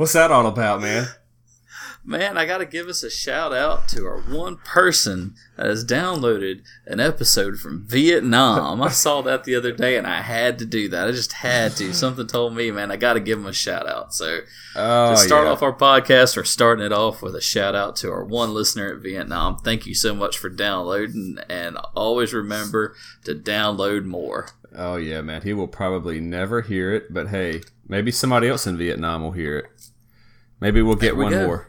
What's that all about, man? Man, I got to give us a shout out to our one person that has downloaded an episode from Vietnam. I saw that the other day and I had to do that. I just had to. Something told me, man, I got to give him a shout out. So, Oh, to start yeah. off our podcast, we're starting it off with a shout out to our one listener at Vietnam. Thank you so much for downloading, and always remember to download more. Oh yeah, man. He will probably never hear it, but hey, maybe somebody else in Vietnam will hear it. Maybe we'll get one more.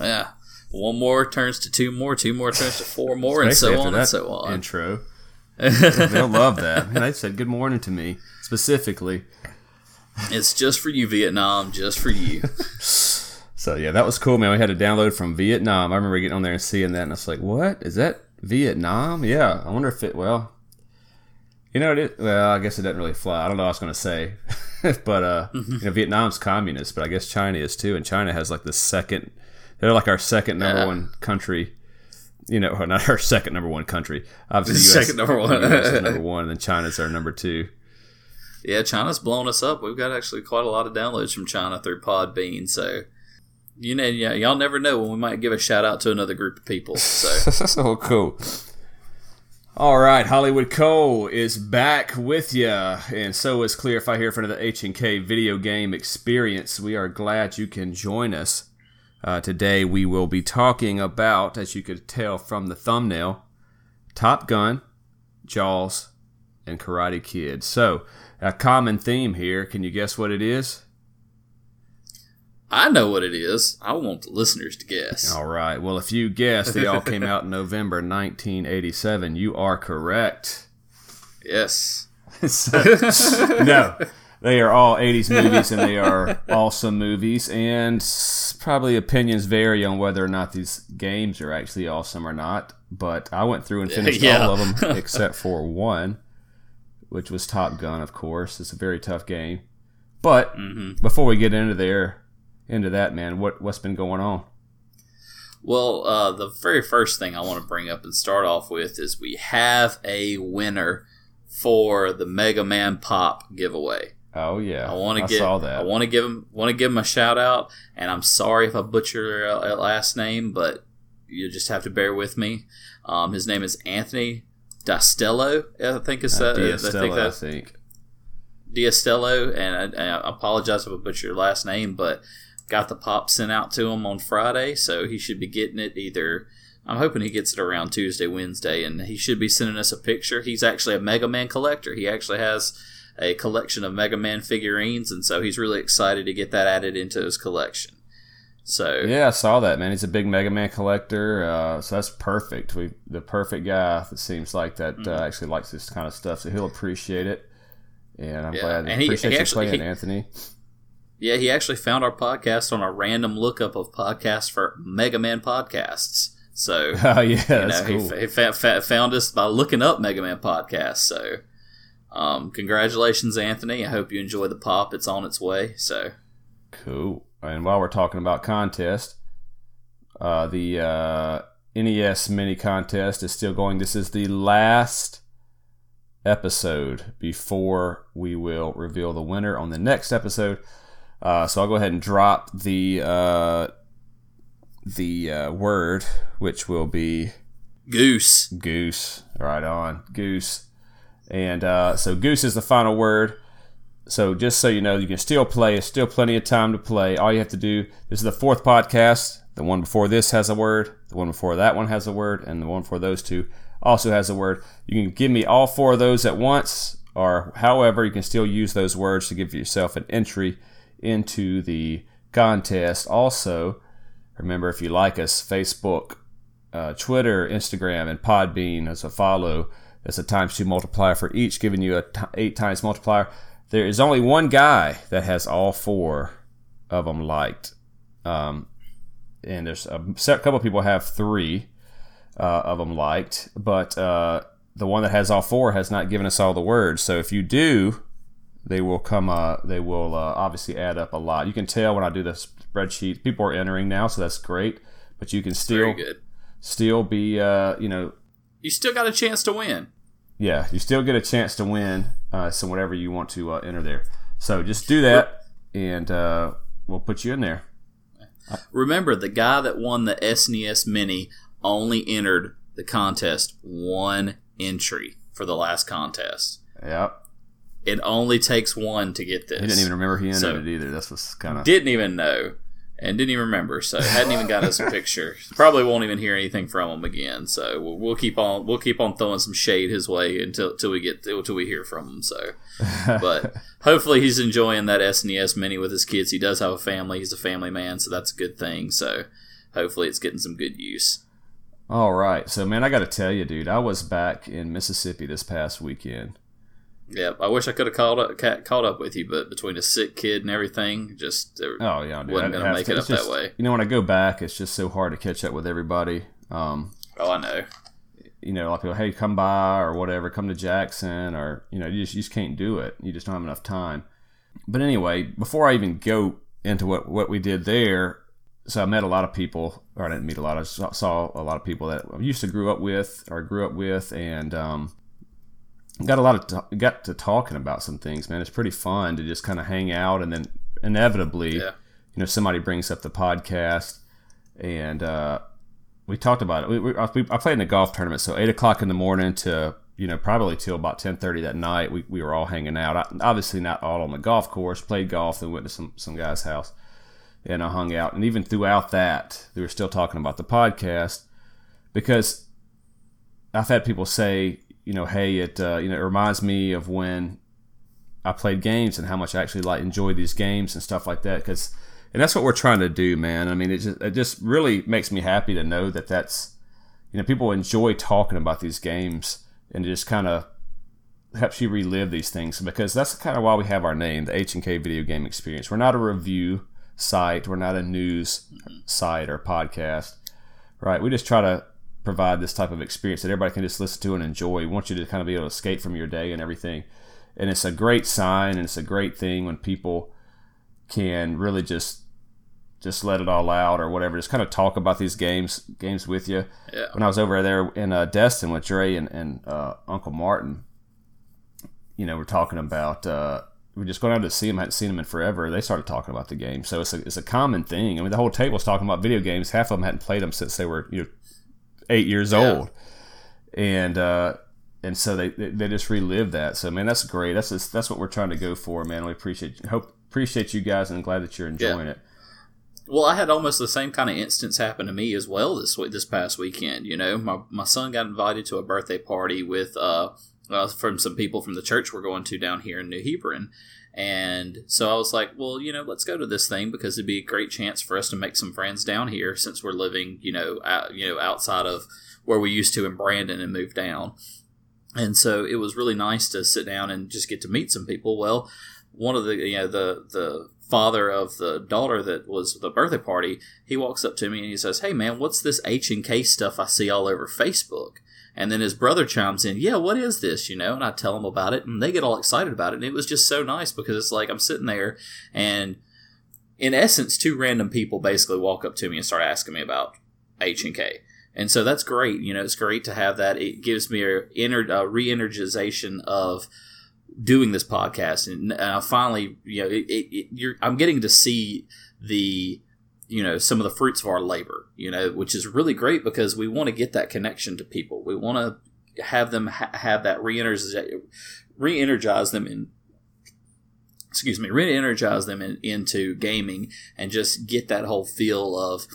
Yeah. One more turns to two more, two more turns to four more, and so on and so on. Intro. They'll love that. And they said good morning to me specifically. It's just for you, Vietnam, just for you. So yeah, that was cool, man. We had to download from Vietnam. I remember getting on there and seeing that, and I was like, "What is that? Vietnam? Yeah. I wonder if it. Well, you know, it. Well, I guess it doesn't really fly. I don't know what I was going to say, but uh, Mm-hmm. you know, Vietnam's communist, but I guess China is too, and China has like the second. They're like our second number Yeah. one country. You know, or not our second number one country. Obviously, US, Second number one. US is number one, and then China's our number two. yeah, China's blown us up. We've got actually quite a lot of downloads from China through Podbean, so you know, yeah, y'all never know when we might give a shout out to another group of people. So so cool. All right, Holliwood Kole is back with you, and so is Kleerfyre Hear for the H and K video game experience. We are glad you can join us. Uh, today we will be talking about, as you could tell from the thumbnail, Top Gun, Jaws, and Karate Kid. So, a common theme here. Can you guess what it is? I know what it is. I want the listeners to guess. All right. Well, if you guessed they all came out in November 1987, you are correct. Yes. no, they are all 80s movies and they are awesome movies. And probably opinions vary on whether or not these games are actually awesome or not. But I went through and finished Yeah. all of them except for one, which was Top Gun, of course. It's a very tough game. But Mm-hmm. before we get into there, into that, man, what what's been going on? Well, uh, the very first thing I want to bring up and start off with is we have a winner for the Mega Man Pop giveaway. Oh yeah, I want to I give. saw that. I want to give him. Want to give him a shout out, and I'm sorry if I butcher your uh, last name, but you just have to bear with me. Um, his name is Anthony Dastello. I think is Uh, that. I think that think. Diastello, and I, I apologize if I butcher your last name, but got the pop sent out to him on Friday, so he should be getting it either. I'm hoping he gets it around Tuesday, Wednesday, and he should be sending us a picture. He's actually a Mega Man collector. He actually has a collection of Mega Man figurines, and so he's really excited to get that added into his collection. So Yeah, I saw that man. He's a big Mega Man collector, uh, so that's perfect. We the perfect guy that seems like that Mm-hmm. uh, actually likes this kind of stuff, so he'll appreciate it. And I'm Yeah, glad. and he- appreciate he you actually- playing, he- Anthony. Yeah, he actually found our podcast on a random lookup of podcasts for Mega Man podcasts. So Oh yeah, you know, cool. he, he fa- fa- found us by looking up Mega Man podcasts. So, um, congratulations, Anthony. I hope you enjoy the pop. It's on its way. So, Cool. And while we're talking about contest, uh, the uh, NES mini contest is still going. This is the last episode before we will reveal the winner on the next episode. Uh, so I'll go ahead and drop the uh, the uh, word, which will be Goose. goose. Right on, goose. And uh, so goose is the final word. So just so you know, you can still play. It's still plenty of time to play. All you have to do. This is the fourth podcast. The one before this has a word. The one before that one has a word, and the one before those two also has a word. You can give me all four of those at once, or however, you can still use those words to give yourself an entry into the contest. Also, remember if you like us, Facebook, uh, Twitter, Instagram, and Podbean as a follow. That's a times two multiplier for each, giving you a t- eight times multiplier. There is only one guy that has all four of them liked, um, and there's a couple people have three uh, of them liked, but uh, the one that has all four has not given us all the words. So if you do, they will come. Uh, they will uh, obviously add up a lot. You can tell when I do the spreadsheet. People are entering now, so that's great. But you can still still be uh, you know You still got a chance to win. yeah you still get a chance to win uh, so whatever you want to uh, enter there so just do that and uh, we'll put you in there. Remember, the guy that won the SNES Mini only entered the contest one entry for the last contest. Yep. It only takes one to get this. He didn't even remember he entered So- it either. That's what's kind of. Didn't even know. And didn't even remember, so hadn't even got us a picture. Probably won't even hear anything from him again. So we'll, we'll keep on we'll keep on throwing some shade his way until till we get until we hear from him. So, but hopefully he's enjoying that SNES Mini with his kids. He does have a family. He's a family man, so that's a good thing. So hopefully it's getting some good use. All right. So, man, I got to tell you, dude, I was back in Mississippi this past weekend. Yep, I wish I could have called up caught up with you, but between a sick kid and everything, just Oh, yeah, dude. Wasn't gonna make to- it up that way. You know, when I go back, it's just so hard to catch up with everybody. Um, oh, I know. you know, like people, hey, come by or whatever, come to Jackson, or you know, you just you just can't do it. You just don't have enough time. But anyway, before I even go into what what we did there, so I met a lot of people, or I didn't meet a lot. I saw, saw a lot of people that I used to grew up with or grew up with, and um, got a lot of t- got to talking about some things. Man, it's pretty fun to just kind of hang out, and then inevitably, Yeah. you know, somebody brings up the podcast, and uh, we talked about it. We, we, I I played in a golf tournament, so eight o'clock in the morning to you know probably till about ten thirty that night. We, we were all hanging out. I, obviously not all on the golf course. Played golf, then went to some some guy's house, and I hung out. And even throughout that, they were still talking about the podcast because I've had people say, you know, hey, it uh, you know it reminds me of when I played games and how much I actually like enjoy these games and stuff like that because and that's what we're trying to do, man. I mean, it just it just really makes me happy to know that that's you know people enjoy talking about these games and it just kind of helps you relive these things because that's kind of why we have our name, the H and K Video Game Experience. We're not a review site, we're not a news site or podcast, right? We just try to provide this type of experience that everybody can just listen to and enjoy. We want you to kind of be able to escape from your day and everything. And it's a great sign and it's a great thing when people can really just just let it all out or whatever. Just kind of talk about these games games with you. Yeah. When I was over there in uh, Destin with Dre and, and uh, Uncle Martin, you know, we're talking about uh, we're just going out to see them. I hadn't seen them in forever. They started talking about the game, so it's a it's a common thing. I mean, the whole table was talking about video games. Half of them hadn't played them since they were you know eight years Yeah. old, and uh, and so they they just relived that. So man, that's great. That's just, that's what we're trying to go for, man. We appreciate hope appreciate you guys and glad that you're enjoying it. Well, I had almost the same kind of instance happen to me as well this week, this past weekend. You know, my my son got invited to a birthday party with uh, uh from some people from the church we're going to down here in New Hebron, and so I was like, well, you know, let's go to this thing because it'd be a great chance for us to make some friends down here since we're living, you know, out, you know, outside of where we used to in Brandon and moved down. And so it was really nice to sit down and just get to meet some people. Well, one of the you know the the father of the daughter that was the birthday party, he walks up to me and he says, "Hey man, what's this H and K stuff I see all over Facebook?" And then his brother chimes in, "Yeah, what is this?" You know, and I tell him about it, and they get all excited about it. And it was just so nice because it's like I'm sitting there, and in essence, two random people basically walk up to me and start asking me about H and K. And so that's great. You know, it's great to have that. It gives me a, ener- a re-energization of doing this podcast, and uh, finally, you know, it, it, it, I'm getting to see the, you know, some of the fruits of our labor. You know, which is really great because we want to get that connection to people. We want to have them ha- have that re-energize, re-energize them in. Excuse me, re-energize them in, into gaming and just get that whole feel of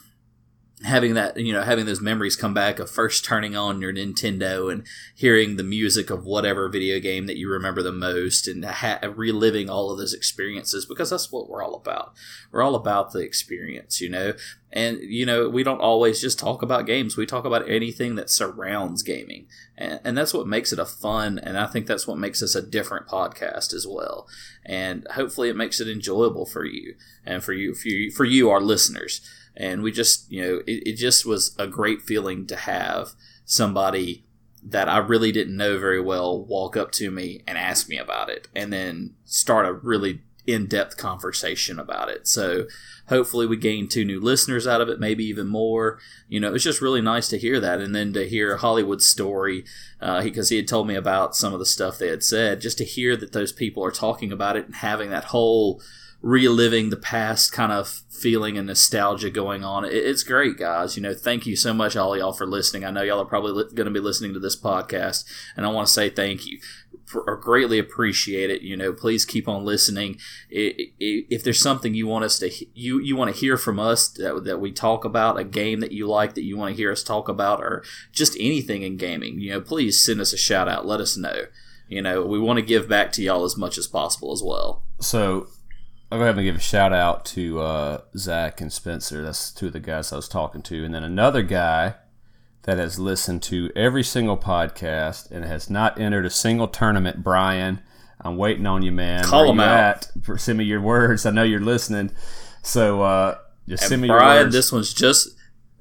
having that you know having those memories come back of first turning on your Nintendo and hearing the music of whatever video game that you remember the most and ha- reliving all of those experiences because that's what we're all about. We're all about the experience, you know. And you know, we don't always just talk about games. We talk about anything that surrounds gaming. And, and that's what makes it a fun and I think that's what makes us a different podcast as well. And hopefully it makes it enjoyable for you and for you for you, for you our listeners and we just you know it, it just was a great feeling to have somebody that I really didn't know very well walk up to me and ask me about it and then start a really in-depth conversation about it. So hopefully we gain two new listeners out of it maybe even more. You know it's just really nice to hear that and then to hear Holliwood's story uh, because he had told me about some of the stuff they had said just to hear that those people are talking about it and having that whole reliving the past kind of feeling and nostalgia going on. It's great, guys. You know, thank you so much, all y'all, for listening. I know y'all are probably li- going to be listening to this podcast, and I want to say thank you. For, uh, greatly appreciate it. You know, please keep on listening. If there's something you want us to you you want to hear from us that, that we talk about, a game that you like that you want to hear us talk about, or just anything in gaming, you know, please send us a shout out. Let us know. You know, we want to give back to y'all as much as possible as well. So I'll go ahead and give a shout out to uh, Zach and Spencer. That's two of the guys I was talking to. And then another guy that has listened to every single podcast and has not entered a single tournament, Brian. I'm waiting on you, man. Call Where him out. At? Send me your words. I know you're listening. So uh, just and send me Brian, your words. this one's just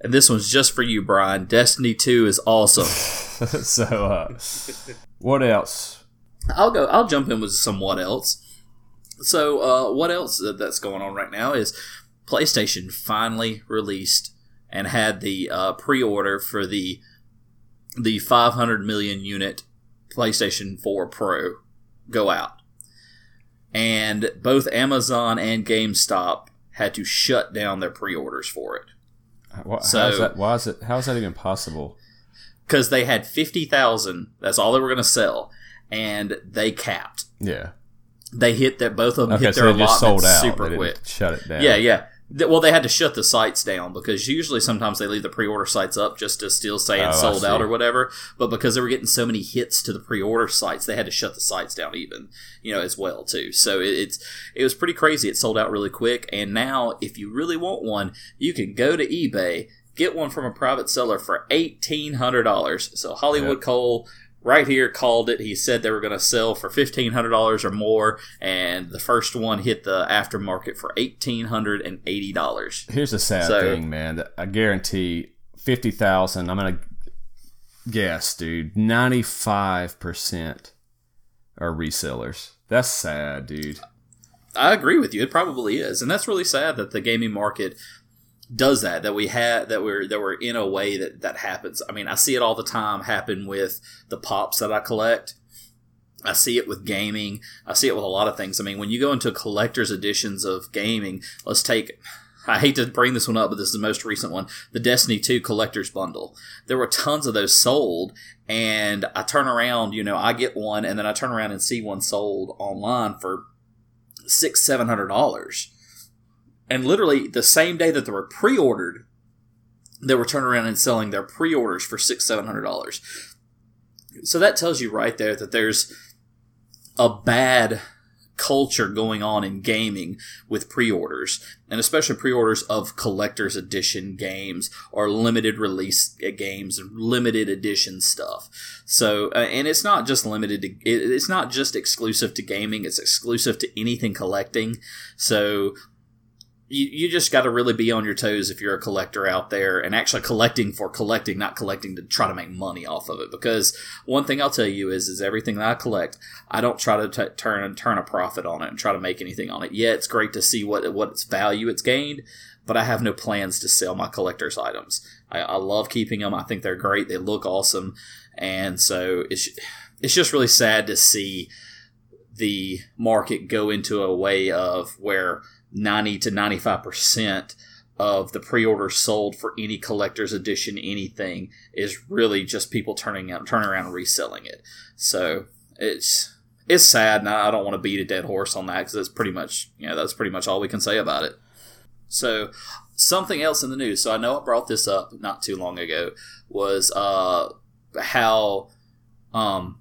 and this one's just for you, Brian. Destiny 2 is awesome. so uh, what else? I'll go I'll jump in with some what else. So, uh, what else that's going on right now is PlayStation finally released and had the uh, pre-order for the the 500 million unit PlayStation 4 Pro go out, and both Amazon and GameStop had to shut down their pre-orders for it. What, so, that, why is it? How is that even possible? Because they had fifty thousand. That's all they were going to sell, and they capped. Yeah they hit that both of them okay, hit their so allotments super quick. Shut it down. Yeah, yeah. Well, they had to shut the sites down because usually sometimes they leave the pre-order sites up just to still say it's oh, sold out or whatever. But because they were getting so many hits to the pre-order sites, they had to shut the sites down even, you know, as well too. So it, it's it was pretty crazy. It sold out really quick, and now if you really want one, you can go to eBay, get one from a private seller for eighteen hundred dollars. So Holliwood yep. Kole right here called it. He said they were going to sell for fifteen hundred dollars or more, and the first one hit the aftermarket for eighteen hundred and eighty dollars. Here's the sad so, thing, man. I guarantee fifty thousand. I'm gonna guess, dude. Ninety five percent are resellers. That's sad, dude. I agree with you. It probably is, and that's really sad that the gaming market does that that we had that we're that we're in a way that that happens i mean i see it all the time happen with the pops that i collect i see it with gaming i see it with a lot of things i mean when you go into collector's editions of gaming let's take I hate to bring this one up, but this is the most recent one. The Destiny 2 collector's bundle. There were tons of those sold, and I turn around, you know, I get one, and then I turn around and see one sold online for six, seven hundred dollars and literally the same day that they were pre-ordered, they were turning around and selling their pre-orders for six, seven hundred dollars. So that tells you right there that there's a bad culture going on in gaming with pre-orders. And especially pre-orders of collector's edition games or limited release games limited edition stuff. So uh, and it's not just limited to it's not just exclusive to gaming it's exclusive to anything collecting. So you, you just got to really be on your toes if you're a collector out there and actually collecting for collecting, not collecting to try to make money off of it. Because one thing I'll tell you is, is everything that I collect, I don't try to t- turn turn a profit on it and try to make anything on it. Yeah, it's great to see what what its value it's gained, but I have no plans to sell my collector's items. I, I love keeping them. I think they're great. They look awesome, and so it's it's just really sad to see the market go into a way of where 90 to 95% of the pre-orders sold for any collector's edition anything is really just people turning out turning around and reselling it. So it's it's sad, and I don't want to beat a dead horse on that because that's pretty much you know that's pretty much all we can say about it. So something else in the news. So I know I brought this up not too long ago was uh, how um,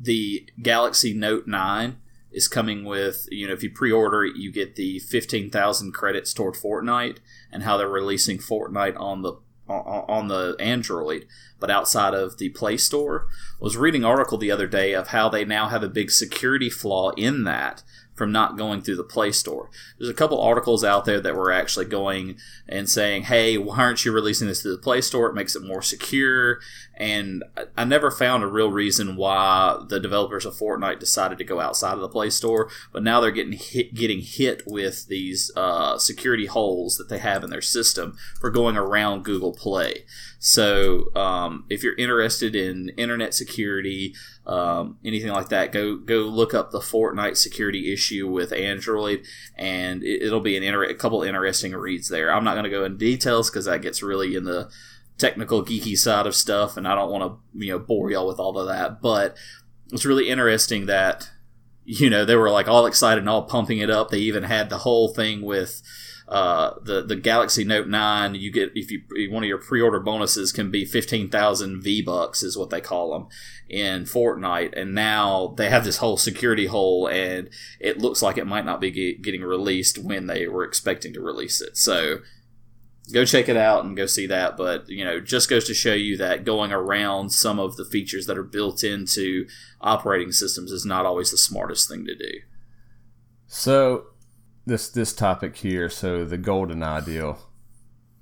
the Galaxy Note nine is coming with you know if you pre-order it you get the 15,000 credits toward Fortnite and how they're releasing Fortnite on the on the Android but outside of the Play Store I was reading an article the other day of how they now have a big security flaw in that from not going through the Play Store. There's a couple articles out there that were actually going and saying, "Hey, why aren't you releasing this to the Play Store? It makes it more secure." And I never found a real reason why the developers of Fortnite decided to go outside of the Play Store, but now they're getting hit, getting hit with these uh, security holes that they have in their system for going around Google Play. So, um, if you're interested in internet security, um, anything like that, go go look up the Fortnite security issue with Android, and it, will be an inter- a couple interesting reads there. I'm not going to go into details because that gets really in the technical geeky side of stuff, and I don't want to you know bore y'all with all of that. But it's really interesting that you know they were like all excited and all pumping it up. They even had the whole thing with uh, the the Galaxy Note Nine, you get if you one of your pre order bonuses can be fifteen thousand V bucks is what they call them in Fortnite, and now they have this whole security hole, and it looks like it might not be get, getting released when they were expecting to release it. So go check it out and go see that. But you know, just goes to show you that going around some of the features that are built into operating systems is not always the smartest thing to do. So this this topic here. So the GoldenEye deal.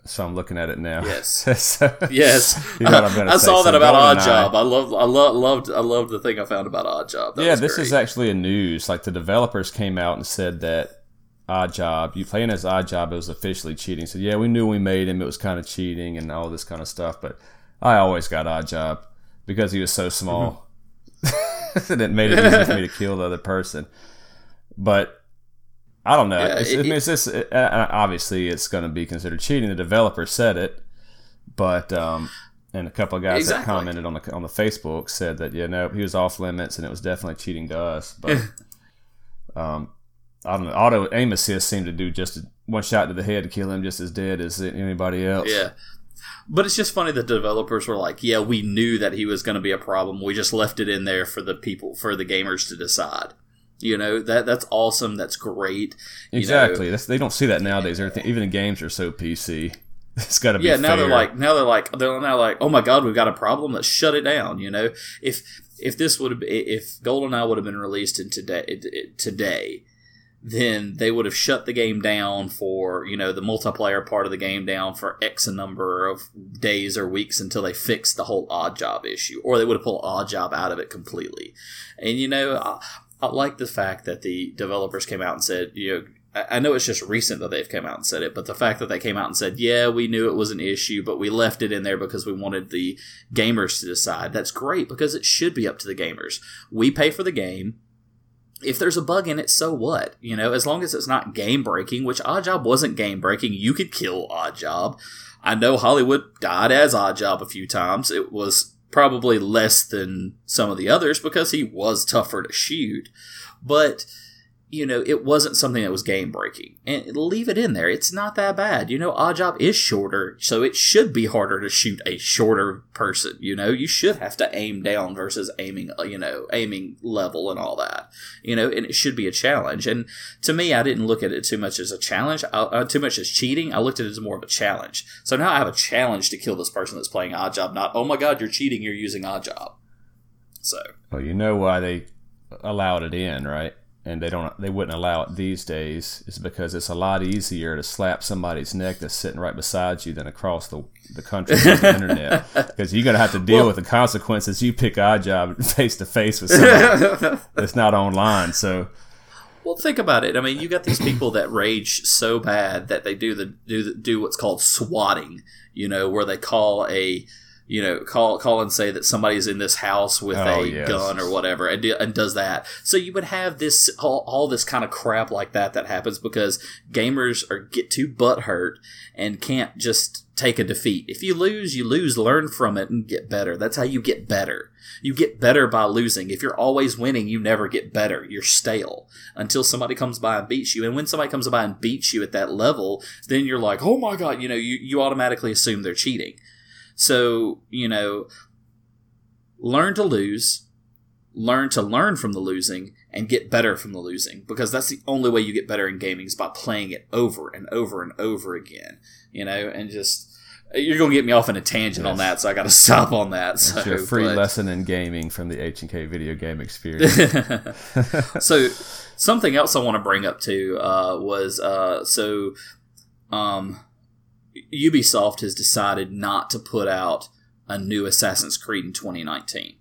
So I'm looking at it now. Yes. so, yes. You know I saw that so about Odd Job. I love. I love. Loved. I loved the thing I found about Odd Job. That yeah, this great. is actually a news. Like the developers came out and said that Odd Job, you playing as Odd Job, it was officially cheating. So yeah, we knew we made him. It was kind of cheating and all this kind of stuff. But I always got Odd Job because he was so small. Mm-hmm. it made it easy for me to kill the other person. But I don't know. Yeah, it's, it, it's just it, uh, obviously it's going to be considered cheating. The developer said it, but um, and a couple of guys exactly. that commented on the on the Facebook said that yeah, no, he was off limits and it was definitely cheating to us. But um, I don't know. Auto aim assist seemed to do just one shot to the head to kill him just as dead as anybody else. Yeah. But it's just funny that developers were like, "Yeah, we knew that he was going to be a problem. We just left it in there for the people, for the gamers to decide." You know that that's awesome. That's great. exactly. That's, they don't see that nowadays. Everything, even the games are so PC. It's got to be. Yeah. Now fair. they're like. Now they're like. They're now like. Oh my God, we've got a problem. Let's shut it down. You know, if if this would have if GoldenEye would have been released in today today, then they would have shut the game down for you know the multiplayer part of the game down for X number of days or weeks until they fixed the whole odd job issue, or they would have pulled odd job out of it completely. And you know, I like the fact that the developers came out and said, you know, I know it's just recent that they've come out and said it, but the fact that they came out and said, yeah, we knew it was an issue, but we left it in there because we wanted the gamers to decide, that's great because it should be up to the gamers. We pay for the game. If there's a bug in it, so what? You know, as long as it's not game breaking, which Oddjob wasn't game breaking, you could kill Oddjob. I know Holliwood died as Oddjob a few times. It was probably less than some of the others because he was tougher to shoot. But you know, it wasn't something that was game breaking. And leave it in there. It's not that bad. You know, Oddjob is shorter, so it should be harder to shoot a shorter person. You know, you should have to aim down versus aiming, uh, you know, aiming level and all that. You know, and it should be a challenge. And to me, I didn't look at it too much as a challenge, uh, too much as cheating. I looked at it as more of a challenge. So now I have a challenge to kill this person that's playing Oddjob, not, oh my god, you're cheating, you're using Oddjob. So. Well, you know why they allowed it in, right? And they don't they wouldn't allow it these days is because it's a lot easier to slap somebody's neck that's sitting right beside you than across the, the country on the internet. Because you're gonna have to deal well, with the consequences. You pick odd job face to face with somebody that's not online so. Well think about it. I mean you got these people that rage so bad that they do the do the, do what's called swatting you know where they call a you know, call call and say that somebody's in this house with oh, a yes. gun or whatever, and, do, and does that. So you would have this all, all this kind of crap like that that happens because gamers are get too butt hurt and can't just take a defeat. If you lose, you lose. Learn from it and get better. That's how you get better. You get better by losing. If you're always winning, you never get better. You're stale until somebody comes by and beats you. And when somebody comes by and beats you at that level, then you're like, oh my god, you know, you, you automatically assume they're cheating. So, you know, learn to lose, learn to learn from the losing, and get better from the losing because that's the only way you get better in gaming is by playing it over and over and over again, you know, and just. You're gonna get me off in a tangent yes. on that, so I got to stop on that. So, it's your free but, lesson in gaming from the H and K video game experience. so, something else I want to bring up too uh, was uh, so um, Ubisoft has decided not to put out a new Assassin's Creed in 2019.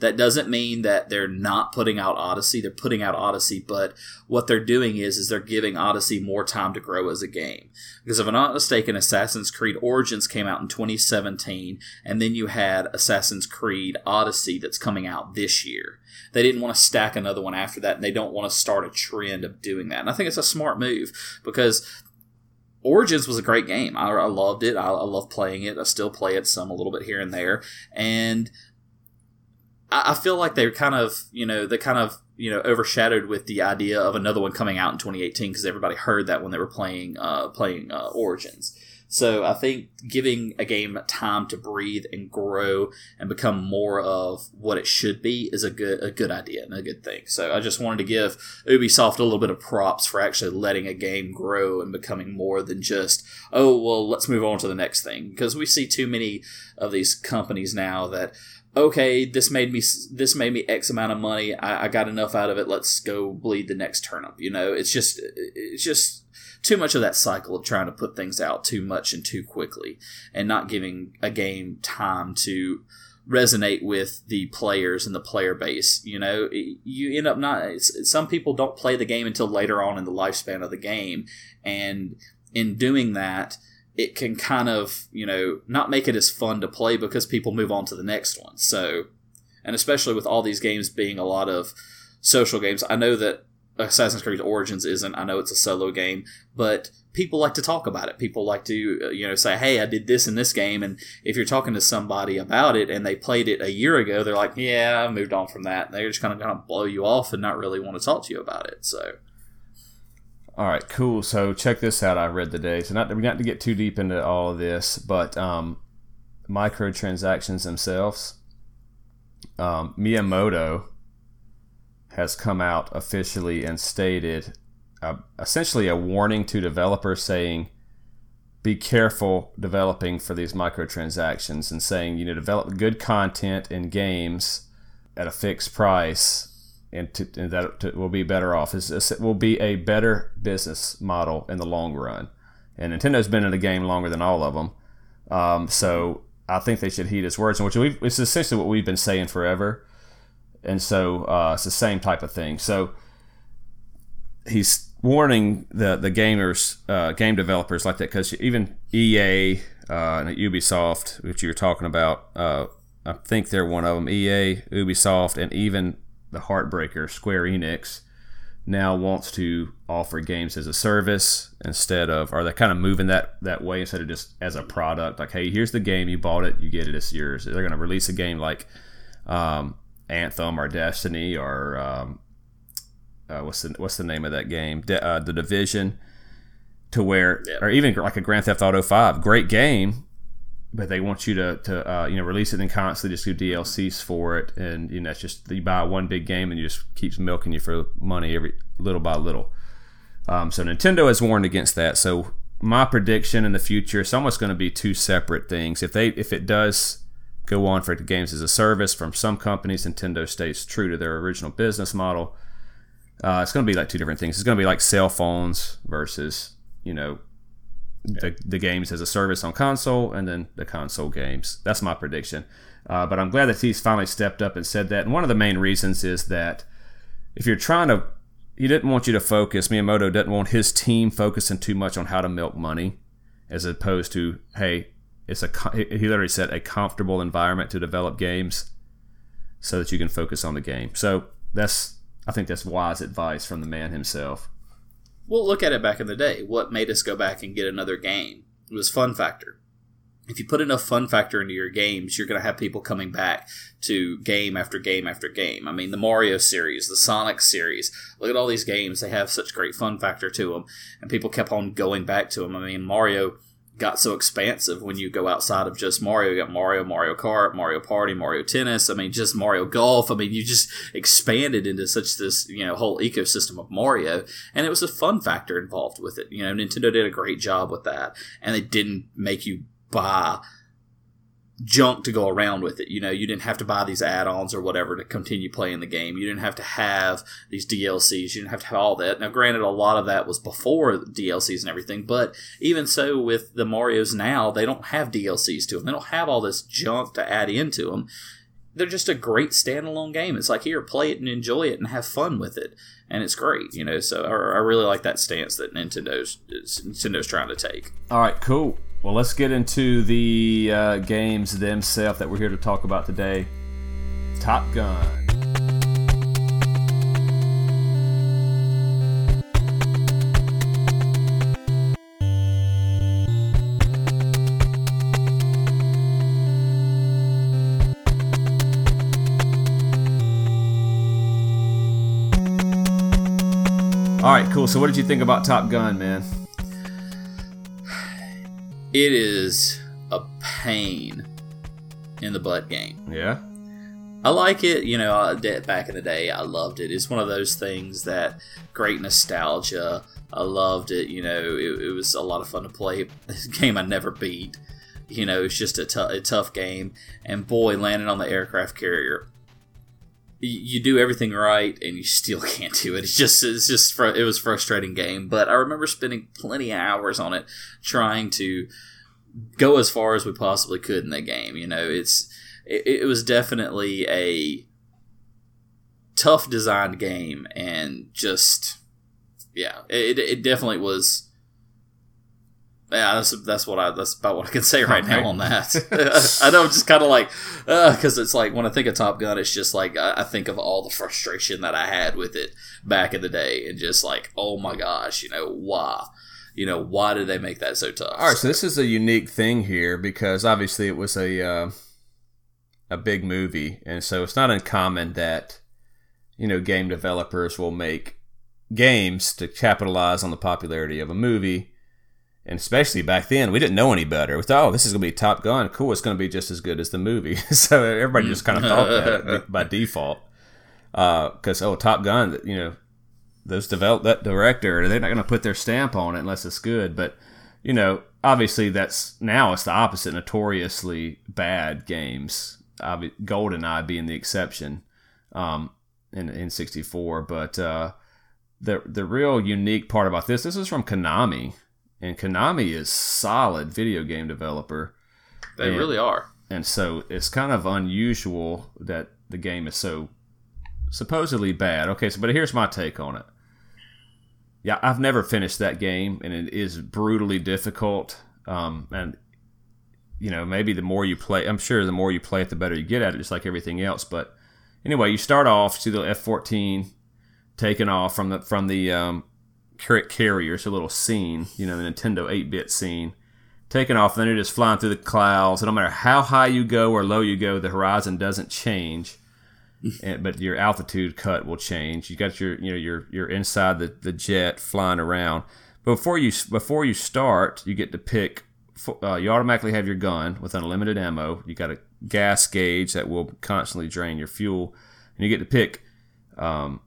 That doesn't mean that they're not putting out Odyssey. They're putting out Odyssey, but what they're doing is is they're giving Odyssey more time to grow as a game. Because if I'm not mistaken, Assassin's Creed Origins came out in 2017, and then you had Assassin's Creed Odyssey that's coming out this year. They didn't want to stack another one after that, and they don't want to start a trend of doing that. And I think it's a smart move because Origins was a great game. I, I loved it. I, I love playing it. I still play it some a little bit here and there, and I, I feel like they're kind of you know they kind of you know overshadowed with the idea of another one coming out in 2018 because everybody heard that when they were playing uh, playing uh, Origins. So I think giving a game time to breathe and grow and become more of what it should be is a good a good idea and a good thing. So I just wanted to give Ubisoft a little bit of props for actually letting a game grow and becoming more than just oh well let's move on to the next thing because we see too many of these companies now that okay, this made me this made me X amount of money. I, I, got enough out of it. Let's go bleed the next turnip. You know, it's just it's just too much of that cycle of trying to put things out too much and too quickly, and not giving a game time to resonate with the players and the player base. You know, you end up not. Some people don't play the game until later on in the lifespan of the game, and in doing that it can kind of you know not make it as fun to play because people move on to the next one so and especially with all these games being a lot of social games i know that assassin's creed origins isn't i know it's a solo game but people like to talk about it people like to uh, you know say hey i did this in this game and if you're talking to somebody about it and they played it a year ago they're like yeah i moved on from that and they're just kind of going to blow you off and not really want to talk to you about it so all right, cool. So check this out. I read today. So not we not to get too deep into all of this, but um, microtransactions themselves. Um, Miyamoto has come out officially and stated uh, essentially a warning to developers saying, "Be careful developing for these microtransactions," and saying you know develop good content in games at a fixed price and, to, and that to, will be better off. it will be a better business model in the long run. And Nintendo's been in the game longer than all of them, um, so I think they should heed his words. Which we it's essentially what we've been saying forever. And so uh, it's the same type of thing. So he's warning the the gamers, uh, game developers like that, because even EA uh, and Ubisoft, which you're talking about, uh, I think they're one of them. EA, Ubisoft, and even the heartbreaker Square Enix now wants to offer games as a service instead of are they kind of moving that that way instead of just as a product like hey here's the game you bought it you get it it's yours they're going to release a game like um, anthem or destiny or um, uh, what's the what's the name of that game De- uh, the division to where yep. or even like a grand theft auto 5 great game but they want you to, to uh, you know release it and constantly just do DLCs for it, and you know it's just you buy one big game and you just keeps milking you for money every little by little. Um, so Nintendo has warned against that. So my prediction in the future is almost going to be two separate things. If they if it does go on for the games as a service from some companies, Nintendo stays true to their original business model. Uh, it's going to be like two different things. It's going to be like cell phones versus you know the, the games as a service on console and then the console games. That's my prediction. Uh, but I'm glad that he's finally stepped up and said that. And one of the main reasons is that if you're trying to, he didn't want you to focus, Miyamoto didn't want his team focusing too much on how to milk money as opposed to, hey, it's a, he literally said, a comfortable environment to develop games so that you can focus on the game. So that's, I think that's wise advice from the man himself. Well, look at it back in the day. What made us go back and get another game? It was fun factor. If you put enough fun factor into your games, you're going to have people coming back to game after game after game. I mean, the Mario series, the Sonic series, look at all these games. They have such great fun factor to them, and people kept on going back to them. I mean, Mario got so expansive when you go outside of just Mario. You got Mario, Mario Kart, Mario Party, Mario Tennis. I mean, just Mario Golf. I mean, you just expanded into such this you know whole ecosystem of Mario, and it was a fun factor involved with it. You know, Nintendo did a great job with that, and they didn't make you buy junk to go around with it. You know, you didn't have to buy these add-ons or whatever to continue playing the game. You didn't have to have these DLCs. You didn't have to have all that. Now, granted, a lot of that was before DLCs and everything, but even so, with the Mario's now, they don't have DLCs to them. They don't have all this junk to add into them. they're just a great standalone game. It's like here, play it and enjoy it and have fun with it, and it's great. You know, so I, I really like that stance that Nintendo's Nintendo's trying to take. All right, cool. Well, let's get into the uh, games themselves that we're here to talk about today. Top Gun. All right, cool. So, what did you think about Top Gun, man? It is a pain in the butt game. Yeah. I like it. You know, I did back in the day, I loved it. It's one of those things that great nostalgia. I loved it. You know, it, it was a lot of fun to play. This game I never beat. You know, it's just a, t- a tough game. And boy, landing on the aircraft carrier, you do everything right and you still can't do it. It's just it's just fr- it was a frustrating game, but I remember spending plenty of hours on it trying to go as far as we possibly could in that game. You know, it's it, it was definitely a tough designed game and just yeah, it it definitely was yeah, that's that's what I that's about what I can say right now on that. I know, I'm just kind of like, because uh, it's like when I think of Top Gun, it's just like I, I, think of all the frustration that I had with it back in the day, and just like, oh my gosh, you know why, you know why did they make that so tough? All right, so this is a unique thing here because obviously it was a uh, a big movie, and so it's not uncommon that you know game developers will make games to capitalize on the popularity of a movie and especially back then, we didn't know any better. We thought, oh, this is going to be Top Gun. Cool, it's going to be just as good as the movie. so everybody just kind of thought that by default. Because, uh, oh, Top Gun, you know, those develop that director, they're not going to put their stamp on it unless it's good. But, you know, obviously that's now it's the opposite. Notoriously bad games. GoldenEye being the exception um, in, in 64. But uh, the, the real unique part about this, this is from Konami and Konami is solid video game developer. They and, really are. And so it's kind of unusual that the game is so supposedly bad. Okay, so but here's my take on it. Yeah, I've never finished that game, and it is brutally difficult. Um, and you know, maybe the more you play, I'm sure the more you play it, the better you get at it, just like everything else. But anyway, you start off to the F-14 taking off from the from the um, carrier. It's a little scene, you know, the Nintendo 8 bit scene. Taking off, then it is flying through the clouds. And no matter how high you go or low you go, the horizon doesn't change. and, but your altitude cut will change. You got your, you know, you're you're inside the, the jet flying around. But before you before you start, you get to pick. Uh, you automatically have your gun with unlimited ammo. You got a gas gauge that will constantly drain your fuel, and you get to pick um,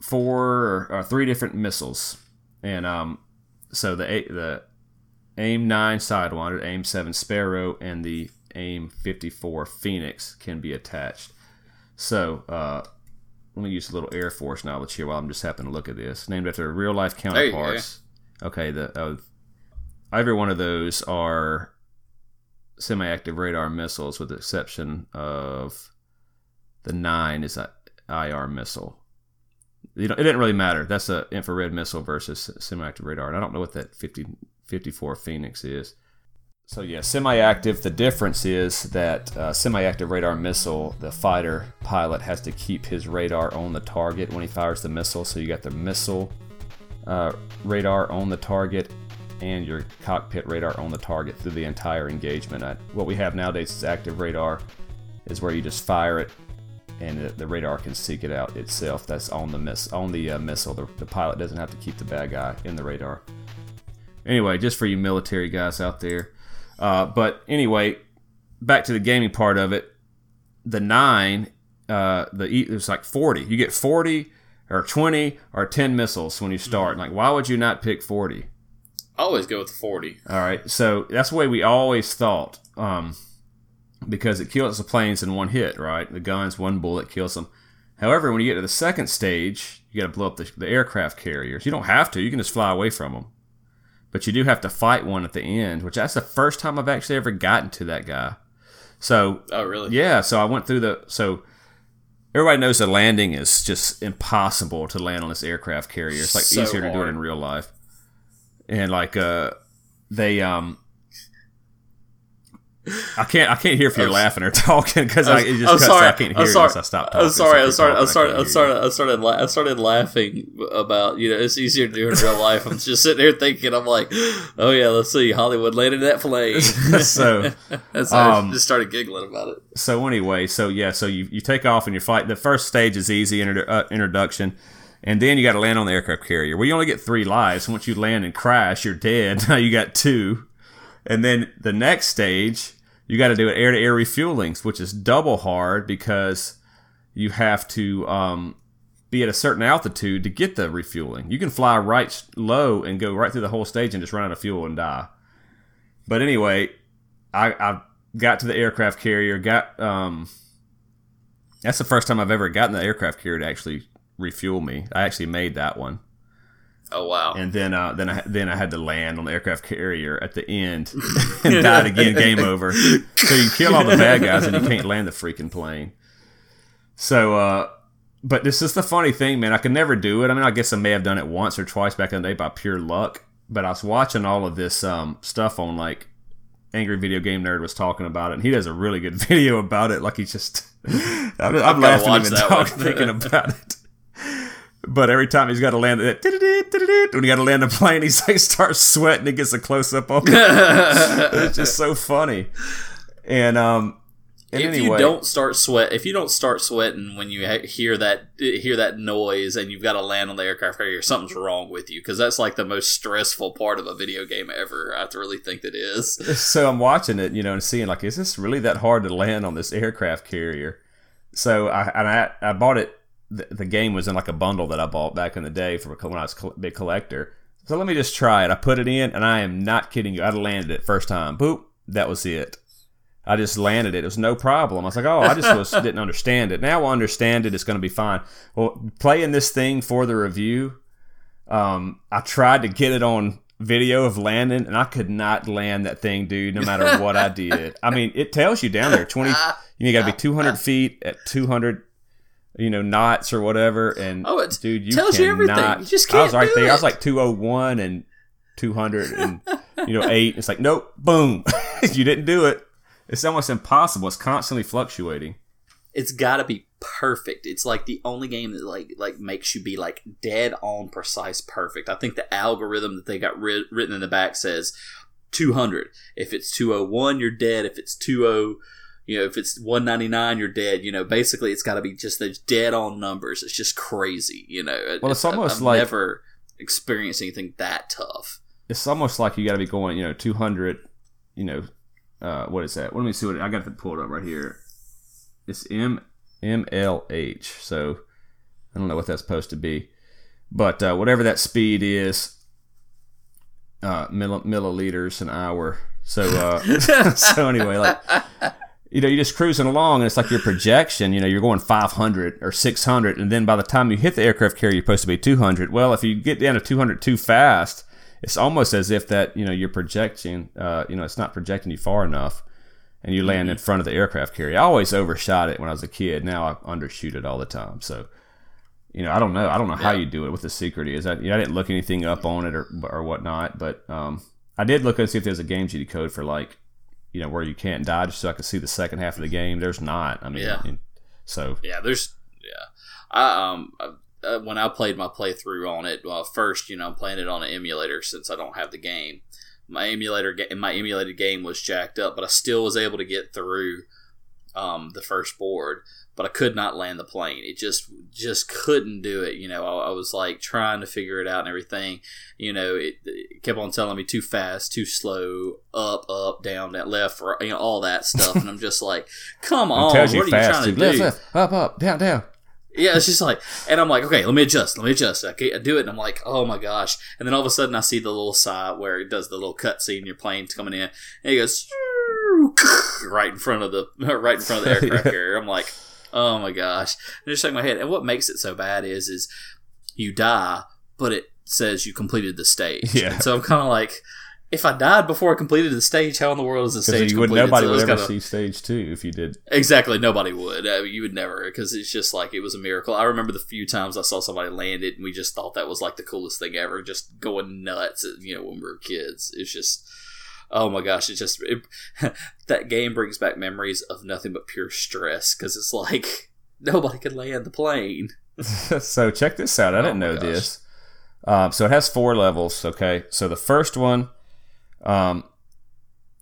four or, three different missiles, and um, so the the AIM nine Sidewinder, AIM seven Sparrow, and the AIM fifty four Phoenix can be attached. So uh, let me use a little Air Force knowledge here while I'm just happening to look at this. Named after real life counterparts. Okay, the uh, every one of those are semi-active radar missiles, with the exception of the nine is an IR missile you know, it didn't really matter. That's an infrared missile versus semi-active radar. And I don't know what that 50, 54 Phoenix is. So yeah, semi-active. The difference is that uh, semi-active radar missile, the fighter pilot has to keep his radar on the target when he fires the missile. So you got the missile uh, radar on the target and your cockpit radar on the target through the entire engagement. I, what we have nowadays is active radar, is where you just fire it and the, the, radar can seek it out itself. That's on the miss on the uh, missile. The, the, pilot doesn't have to keep the bad guy in the radar. Anyway, just for you military guys out there. Uh, but anyway, back to the gaming part of it. The nine, uh, the it's like forty. You get forty or twenty or ten missiles when you start. Mm-hmm. Like, why would you not pick forty? always go with forty. All right, so that's the way we always thought. Um, because it kills the planes in one hit, right? The guns, one bullet kills them. However, when you get to the second stage, you got to blow up the, the aircraft carriers. You don't have to; you can just fly away from them. But you do have to fight one at the end, which that's the first time I've actually ever gotten to that guy. So Oh, really? yeah, so I went through the so everybody knows the landing is just impossible to land on this aircraft carrier. It's like So easier to do it in real life. And like uh they um I can't I can't hear if you're I'm laughing or talking because I it just I'm cuts sorry. I can't hear I'm sorry. I stop talking. I'm sorry. I'm sorry. I'm sorry. I I can't started. I started. I started. I started laughing about you know it's easier to do in real life. I'm just sitting here thinking. I'm like, oh yeah, let's see. Holliwood landed that plane. So, so I um, just started giggling about it. so anyway, so yeah, so you, you take off and you flight. The first stage is easy introdu- uh, introduction, and then you got to land on the aircraft carrier. Well, you only get three lives. Once you land and crash, you're dead. Now you got two, and then the next stage you got to do an air to air refuelings, which is double hard because you have to um, be at a certain altitude to get the refueling. You can fly right low and go right through the whole stage and just run out of fuel and die. But anyway, I, I got to the aircraft carrier. Got um, that's the first time I've ever gotten the aircraft carrier to actually refuel me. I actually made that one, Oh wow. and then uh, then I then I had to land on the aircraft carrier at the end and died again. Game over. So you kill all the bad guys and you can't land the freaking plane. So, uh, but this is the funny thing, man. I could never do it. I mean, I guess I may have done it once or twice back in the day by pure luck. But I was watching all of this um, stuff on like Angry Video Game Nerd was talking about it, and he does a really good video about it. Like he's just, I'm, I'm laughing that talking, thinking about it. But every time he's got to land it, when he got to land the plane, he's like starts sweating. He gets a close up on it. it's just so funny. And um, and if anyway, you don't start sweat, if you don't start sweating when you hear that hear that noise and you've got to land on the aircraft carrier, something's wrong with you because that's like the most stressful part of a video game ever. I really think that is. so I'm watching it, you know, and seeing like, is this really that hard to land on this aircraft carrier? So I and I, I bought it. The, the game was in like a bundle that I bought back in the day for when I was a big collector. So let me just try it. I put it in, and I am not kidding you. I landed it first time. Boop. That was it. I just landed it. It was no problem. I was like, oh, I just was, didn't understand it. Now I understand it. It's going to be fine. Well, playing this thing for the review, um, I tried to get it on video of landing, and I could not land that thing, dude. No matter what I did. I mean, it tells you down there twenty. You got to be two hundred feet at two hundred, you know, knots or whatever. And Oh, it dude, you tells you everything. cannot- You just I was can't right do there. I was like two hundred one and two hundred and you know eight. It's like nope, boom. you didn't do it. It's almost impossible. It's constantly fluctuating. it's got to be perfect. It's like the only game that like like makes you be like dead on precise perfect. I think the algorithm that they got writ- written in the back says 200. If it's 201, you're dead. If it's 20, you know, if it's 199, you're dead. You know, basically it's got to be just those dead on numbers. It's just crazy, you know. Well, it's I've- almost I've like- never experienced anything that tough. It's almost like you got to be going, you know, two hundred. You know, uh, what is that? Let me see what I got to pull it up right here. It's M M L H. So I don't know what that's supposed to be, but uh, whatever that speed is, uh, mill- milliliters an hour. So uh, so anyway, like you know, you're just cruising along, and it's like your projection. You know, you're going 500 or 600, and then by the time you hit the aircraft carrier, you're supposed to be 200. Well, if you get down to 200 too fast, it's almost as if that you know you're projecting. Uh, you know, it's not projecting you far enough, and you land in front of the aircraft carrier. I always overshot it when I was a kid. Now I undershoot it all the time. So. You know, I don't know. I don't know how Yeah. you do it. What the secret is. I, you know, I didn't look anything up on it or or whatnot, but um, I did look and see if there's a Game Genie code for like you know where you can't dodge, so I could see the second half of the game. There's not. I mean, Yeah. and- so Yeah, there's yeah. I um uh, when I played my playthrough on it, well, first you know I'm playing it on an emulator since I don't have the game. My emulator ga- my emulated game was jacked up, but I still was able to get through um, the first board. But I could not land the plane. It just just couldn't do it. You know, I, I was like trying to figure it out and everything. You know, it, it kept on telling me too fast, too slow, up, up, down, down, left, right, you know, all that stuff. And I'm just like, come on, what are you trying to Left, do? left, up, up, down, down. Yeah, it's just like, and I'm like, okay, let me adjust, let me adjust. I, can't- I do it, and I'm like, oh my gosh. And then all of a sudden, I see the little side where it does the little cut scene. Your plane's coming in, and it goes right in front of the right in front of the aircraft Yeah. carrier. I'm like, oh my gosh. And just shake my head. And what makes it so bad is, is you die, but it says you completed the stage. Yeah. And so I'm kind of like, if I died before I completed the stage, how in the world is the stage you would, completed? nobody So would ever kinda- see stage two if you did. Exactly, nobody would. Uh, you would never, because it's just like it was a miracle. I remember the few times I saw somebody land it, and we just thought that was like the coolest thing ever, just going nuts. You know, when we were kids, it's just, oh my gosh, it's just it, that game brings back memories of nothing but pure stress because it's like nobody could land the plane. so check this out. I Oh didn't know gosh. this. Um, so it has four levels. Okay, so the first one, um,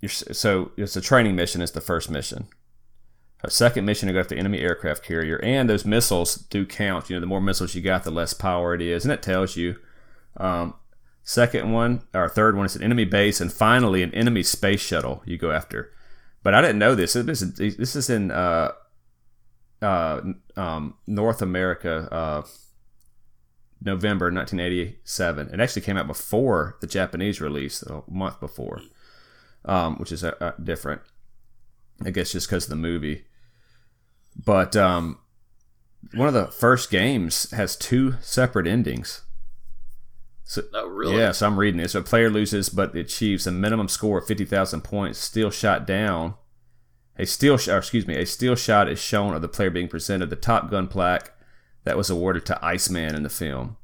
you're, so it's a training mission. Is the first mission. A second mission to go after the enemy aircraft carrier, and those missiles do count. You know, the more missiles you got, the less power it is, and it tells you. Um, second one or third one is an enemy base, and finally an enemy space shuttle you go after. But I didn't know this. This is this is in uh, uh, um, North America. Uh, November 1987. It actually came out before the Japanese release, a month before, um, which is uh, uh, different. I guess just because of the movie. But um, one of the first games has two separate endings. So, Oh, really? yeah, so I'm reading it. So a player loses but achieves a minimum score of 50,000 points, still shot down. A steel shot, excuse me, a steel shot is shown of the player being presented the Top Gun plaque that was awarded to Iceman in the film.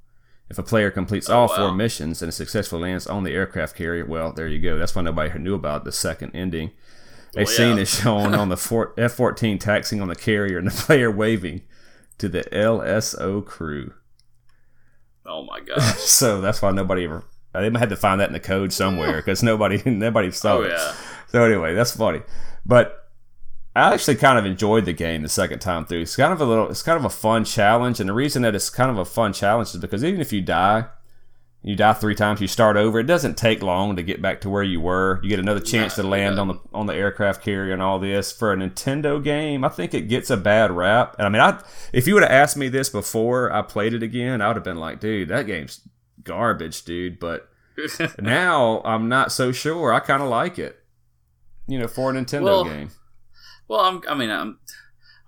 If a player completes Oh, all wow. four missions and successfully lands on the aircraft carrier, well, there you go. That's why nobody knew about the second ending. A Well, scene yeah. is shown on the F 14 taxing on the carrier and the player waving to the LSO crew. Oh my gosh. So that's why nobody ever. They had to find that in the code somewhere because nobody nobody oh, saw oh it. yeah. So anyway, that's funny. But I actually kind of enjoyed the game the second time through. It's kind of a little, it's kind of a fun challenge, and the reason that it's kind of a fun challenge is because even if you die, you die three times, you start over. It doesn't take long to get back to where you were. You get another chance to land on the on the aircraft carrier and all this. For a Nintendo game, I think it gets a bad rap. And I mean, I if you would have asked me this before I played it again, I would have been like, dude, that game's garbage, dude. But now I'm not so sure. I kind of like it. You know, for a Nintendo Well, game. Well, I'm, I mean, I'm,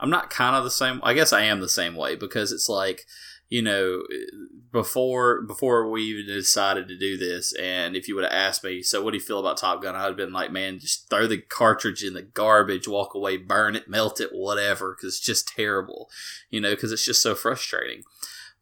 I'm not kind of the same. I guess I am the same way because it's like, you know, before before we even decided to do this, and if you would have asked me, so what do you feel about Top Gun? I'd have been like, man, just throw the cartridge in the garbage, walk away, burn it, melt it, whatever, because it's just terrible, you know, because it's just so frustrating.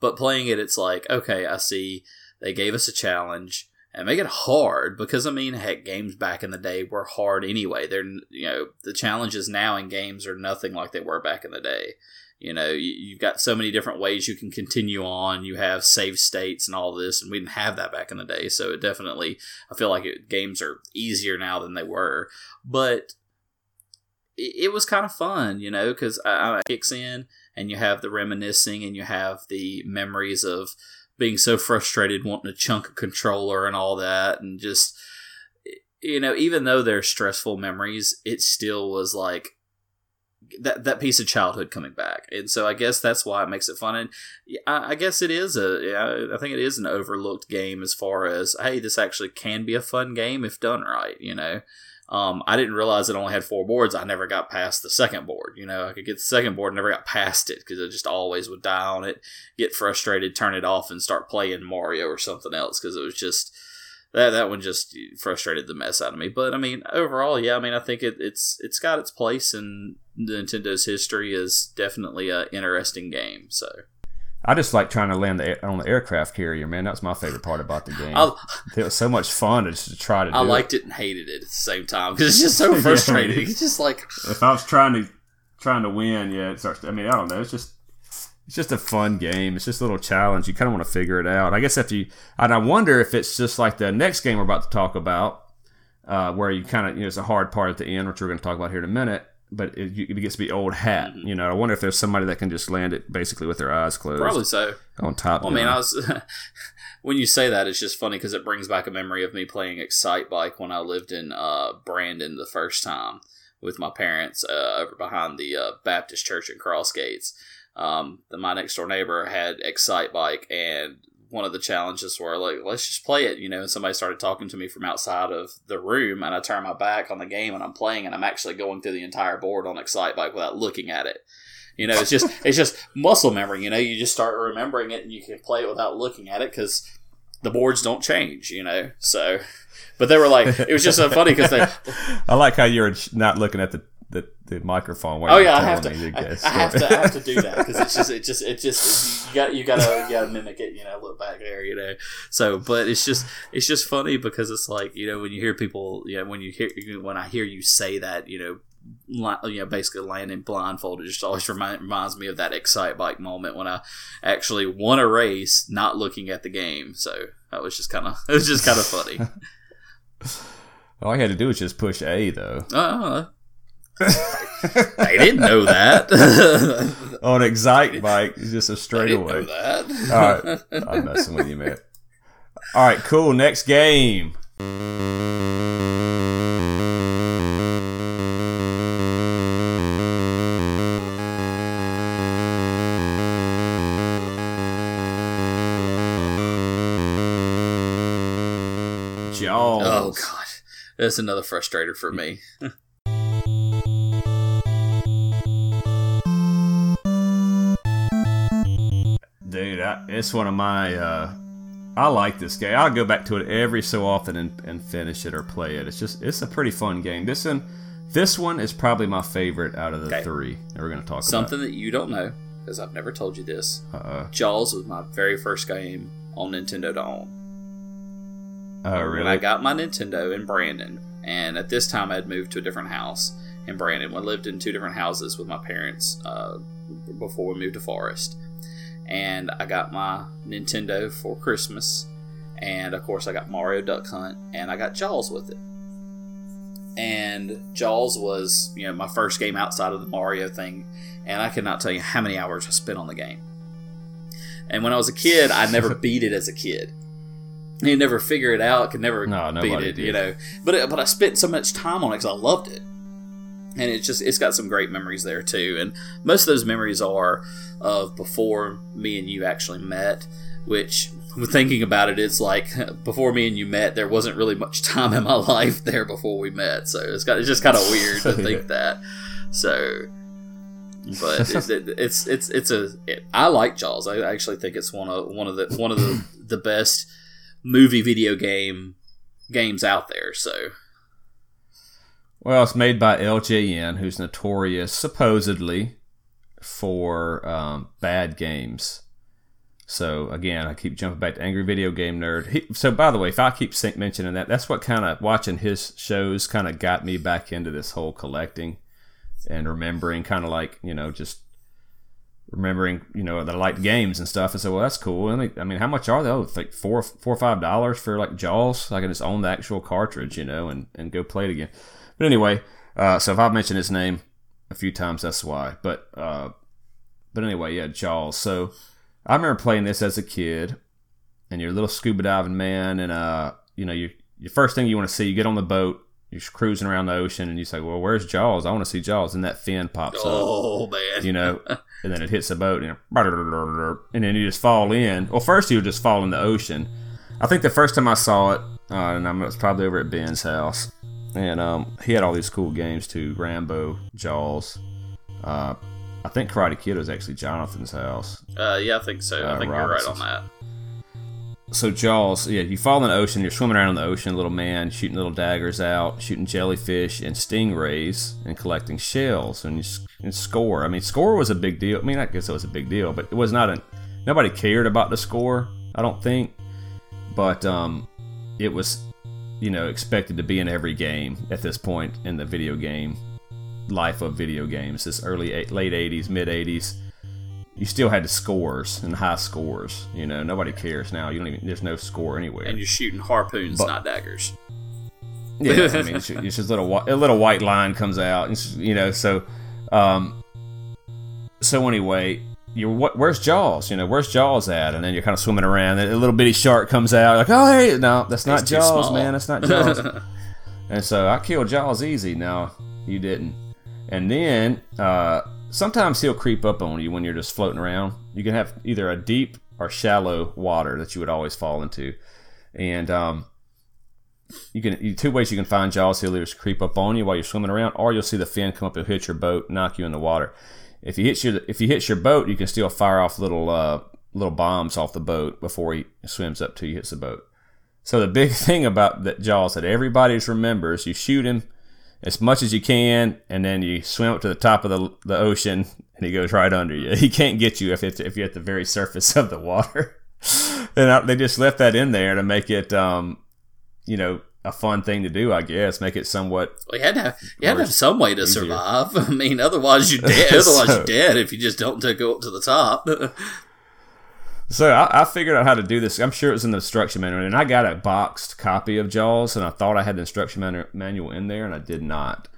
But playing it, it's like, okay, I see they gave us a challenge and make it hard because I mean, heck, games back in the day were hard anyway. They're you know the challenges now in games are nothing like they were back in the day. You know, you, you've got so many different ways you can continue on. You have save states and all this, and we didn't have that back in the day. So it definitely, I feel like it, games are easier now than they were. But it, it was kind of fun, you know, because I, I kicks in and you have the reminiscing and you have the memories of being so frustrated wanting to chunk a controller and all that and just you know even though they're stressful memories it still was like that that piece of childhood coming back and so i guess that's why it makes it fun and i, I guess it is a i think it is an overlooked game as far as hey this actually can be a fun game if done right you know um, I didn't realize it only had four boards. I never got past the second board. You know, I could get the second board, never got past it because I just always would die on it, get frustrated, turn it off, and start playing Mario or something else because it was just that that one just frustrated the mess out of me. But I mean, overall, yeah, I mean, I think it, it's it's got its place in Nintendo's history is definitely a interesting game. So I just like trying to land the, on the aircraft carrier, man. That's my favorite part about the game. I, it was so much fun to just to try to I it. liked it and hated it at the same time because it's just so frustrating. It's just like If I was trying to trying to win, yeah, it starts. I mean, I don't know. It's just it's just a fun game. It's just a little challenge. You kind of want to figure it out. I guess if you and I wonder if it's just like the next game we're about to talk about, uh, where you kind of you know it's a hard part at the end, which we're going to talk about here in a minute. But it, it gets to be old hat. You know, I wonder if there's somebody that can just land it basically with their eyes closed probably so. on top. Well, I mean, I was when you say that, it's just funny because it brings back a memory of me playing Excite Bike when I lived in uh, Brandon the first time with my parents uh, over behind the uh, Baptist Church in Crossgates. Um, the, my next door neighbor had Excite Bike, and one of the challenges were like, let's just play it, you know. And somebody started talking to me from outside of the room, and I turn my back on the game and I'm playing, and I'm actually going through the entire board on Excite Bike without looking at it. You know, it's just it's just muscle memory. You know, you just start remembering it, and you can play it without looking at it because the boards don't change, you know. So, but they were like, it was just so funny because they. I like how you're not looking at the the, the microphone. Oh yeah, I have to. I, I, have to. I have to do that because it's just it just it just you got you gotta you gotta mimic it. You know, look back there. You know, so but it's just it's just funny because it's like you know when you hear people you know when you hear when I hear you say that you know you know, basically landing blindfolded it just always remind, reminds me of that Excitebike moment when I actually won a race not looking at the game. So that was just kind of it was just kind of funny. All I had to do was just push A, though. Uh, they didn't know that. On Excitebike, it's just a straightaway. Know that. All right, I'm messing with you, man. All right, cool. Next game. Jaws. Oh god, that's another frustrator for me. I, it's one of my. Uh, I like this game. I'll go back to it every so often and, and finish it or play it. It's just it's a pretty fun game. This one, this one is probably my favorite out of the Okay. three that we're going to talk about. Something that you don't know because I've never told you this. about. Uh, Jaws was my very first game on Nintendo to own. oh, When really? I got my Nintendo in Brandon, and at this time I had moved to a different house in Brandon. I lived in two different houses with my parents uh, before we moved to Forest. And I got my Nintendo for Christmas, and of course I got Mario Duck Hunt, and I got Jaws with it. And Jaws was, you know, my first game outside of the Mario thing, and I cannot tell you how many hours I spent on the game. And when I was a kid, I never beat it as a kid. You never figure it out, could never No, beat it, did. you know. But it, but I spent so much time on it because I loved it, and it's just it's got some great memories there too. And most of those memories are of before me and you actually met, which. Thinking about it, it's like before me and you met, there wasn't really much time in my life there before we met. So it's got it's just kind of weird to think that. So, but it, it, it's it's it's a it, I like Jaws. I actually think it's one of one of the one of the the best movie video game games out there. So Well, it's made by LJN, who's notorious, supposedly, for um, bad games. So again, I keep jumping back to Angry Video Game Nerd. He, so by the way, if I keep mentioning that, that's what kind of watching his shows kind of got me back into this whole collecting and remembering, kind of like you know just remembering you know that I liked games and stuff. And so well, that's cool. And they- I mean, how much are they? Oh, it's like four, four or five dollars for like Jaws. I can just own the actual cartridge, you know, and and go play it again. But anyway, uh, so if I've mentioned his name a few times, that's why. But uh, but anyway, yeah, Jaws. So I remember playing this as a kid, and you're a little scuba diving man, and uh, you know, you your first thing you want to see, you get on the boat, you're cruising around the ocean, and you say, "Well, where's Jaws? I want to see Jaws." And that fin pops up oh man, you know, and then it hits the boat, and, and then you just fall in. Well, first you just fall in the ocean. I think the first time I saw it, uh, and I was probably over at Ben's house, and um, he had all these cool games too: Rambo, Jaws. Uh, I think Karate Kid was actually Jonathan's house. uh, yeah, I think so. I Uh, think you're right on that. So Jaws, yeah, you fall in the ocean. You're swimming around in the ocean, little man, shooting little daggers out, shooting jellyfish and stingrays, and collecting shells, and you and score. I mean, score was a big deal. I mean, I guess it was a big deal, but it was not a. Nobody cared about the score. I don't think, but um, it was, you know, expected to be in every game at this point in the video game life of video games. This early eight, late '80s, mid '80s you still had the scores and high scores. You know, nobody cares now. You don't even. There's no score anywhere. And you're shooting harpoons, But- not daggers. yeah, I mean, it's, it's just a little a little white line comes out. and you know, so um, so anyway, you what? Where's Jaws? You know, where's Jaws at? And then you're kind of swimming around. And a little bitty shark comes out. Like, oh hey, no, that's not It's Jaws, man. That's not Jaws. And so I killed Jaws easy. No, you didn't. And then uh, sometimes he'll creep up on you when you're just floating around. You can have either a deep or shallow water that you would always fall into. And um, you can you, two ways you can find Jaws. He'll either creep up on you while you're swimming around, or you'll see the fin come up and hit your boat, knock you in the water. If he hits your if he hits your boat, you can still fire off little uh, little bombs off the boat before he swims up to you, hits the boat. So the big thing about that Jaws that everybody remembers, you shoot him as much as you can, and then you swim up to the top of the, the ocean, and he goes right under you. He can't get you if if you're at the very surface of the water. and they just left that in there to make it, um, you know, a fun thing to do, I guess. Make it somewhat. Well, you had to have, you had to have some way to easier. survive. I mean, otherwise you're dead. otherwise you're dead if you just don't go up to the top. So I, I, figured out how to do this. I'm sure it was in the instruction manual, and I got a boxed copy of Jaws, and I thought I had the instruction manu- manual in there, and I did not.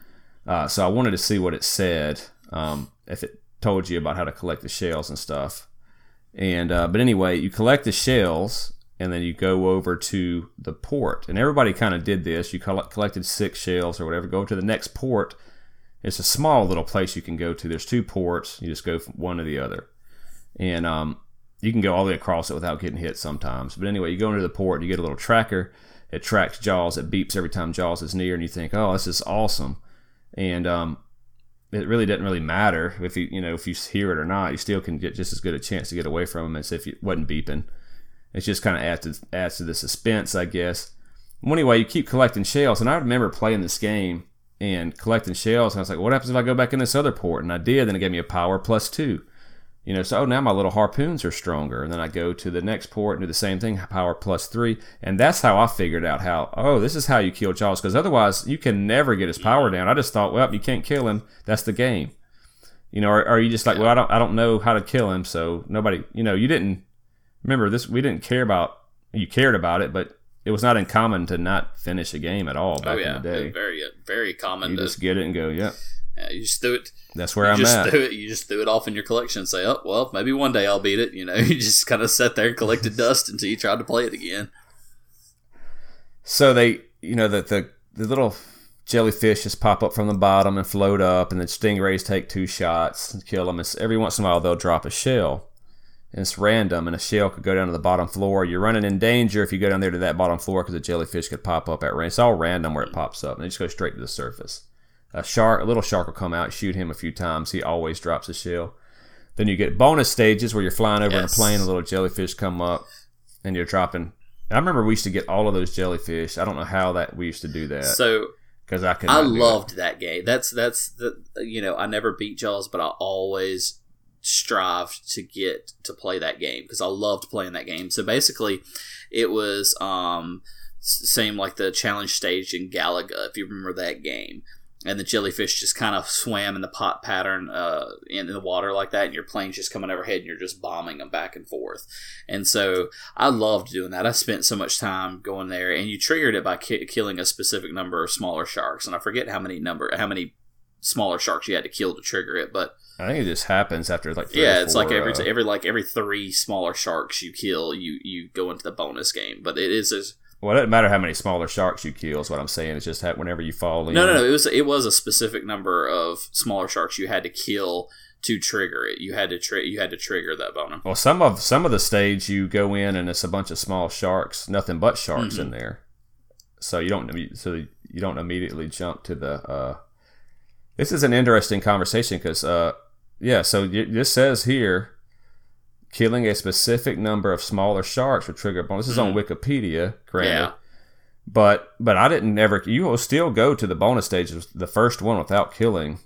Uh, so I wanted to see what it said, um, if it told you about how to collect the shells and stuff. And uh, but anyway, you collect the shells, and then you go over to the port, and everybody kind of did this. You collect, collected six shells or whatever. Go to the next port. It's a small little place you can go to. There's two ports. You just go from one to the other, and um, you can go all the way across it without getting hit sometimes. But anyway, you go into the port, you get a little tracker. It tracks Jaws. It beeps every time Jaws is near, and you think, "Oh, this is awesome." And um, it really doesn't really matter if you you know if you hear it or not. You still can get just as good a chance to get away from him as if it wasn't beeping. It just kind of adds to, adds to the suspense, I guess. Well, anyway, you keep collecting shells, and I remember playing this game and collecting shells, and I was like, "What happens if I go back in this other port?" And I did, and it gave me a power plus two you know, so oh, now my little harpoons are stronger. And then I go to the next port and do the same thing, power plus three. And that's how I figured out how, oh, this is how you kill Jaws. Because otherwise, you can never get his power down. I just thought, well, you can't kill him. That's the game. You know, or, or you just like, well, I don't, I don't know how to kill him. So nobody, you know, you didn't, remember this, we didn't care about, you cared about it, but it was not uncommon to not finish a game at all oh, back oh, yeah. in the day. Very, very common. You to, just get it and go, yeah. Yeah, you just threw it. That's where I'm just at. Threw it, you just threw it off in your collection and say, "Oh, well, maybe one day I'll beat it." You know, you just kind of sat there and collected dust until you tried to play it again. So they, you know, that the the little jellyfish just pop up from the bottom and float up, and then stingrays take two shots and kill them. It's, every once in a while they'll drop a shell. And it's random, and a shell could go down to the bottom floor. You're running in danger if you go down there to that bottom floor because a jellyfish could pop up at random. It's all random where it pops up, and they just go straight to the surface a shark, a little shark will come out, shoot him a few times. He always drops a shell. Then you get bonus stages where you're flying over yes. in a plane, a little jellyfish come up, and you're dropping. I remember we used to get all of those jellyfish. I don't know how that we used to do that. So because I could, I loved that game. That's that's the you know I never beat Jaws, but I always strived to get to play that game because I loved playing that game. So basically, it was um same like the challenge stage in Galaga if you remember that game and the jellyfish just kind of swam in the pot pattern uh, in, the water like that, and your plane's just coming overhead, and you're just bombing them back and forth. And so I loved doing that. I spent so much time going there, and you triggered it by ki- killing a specific number of smaller sharks, and I forget how many number how many smaller sharks you had to kill to trigger it, but I think it just happens after like yeah, it's like every uh, every like every three smaller sharks you kill, you you go into the bonus game. But it is as well, it doesn't matter how many smaller sharks you kill. Is what I'm saying. It's just that whenever you fall in. No, no, no. It was it was a specific number of smaller sharks you had to kill to trigger it. You had to tri- you had to trigger that bonus. Well, some of some of the stage you go in and it's a bunch of small sharks, nothing but sharks mm-hmm. in there. So you don't so you don't immediately jump to the. Uh, this is an interesting conversation because uh, yeah. So this says here killing a specific number of smaller sharks will trigger a bonus. This is on mm-hmm. Wikipedia, granted. Yeah. But but I didn't ever. You will still go to the bonus stages, the first one without killing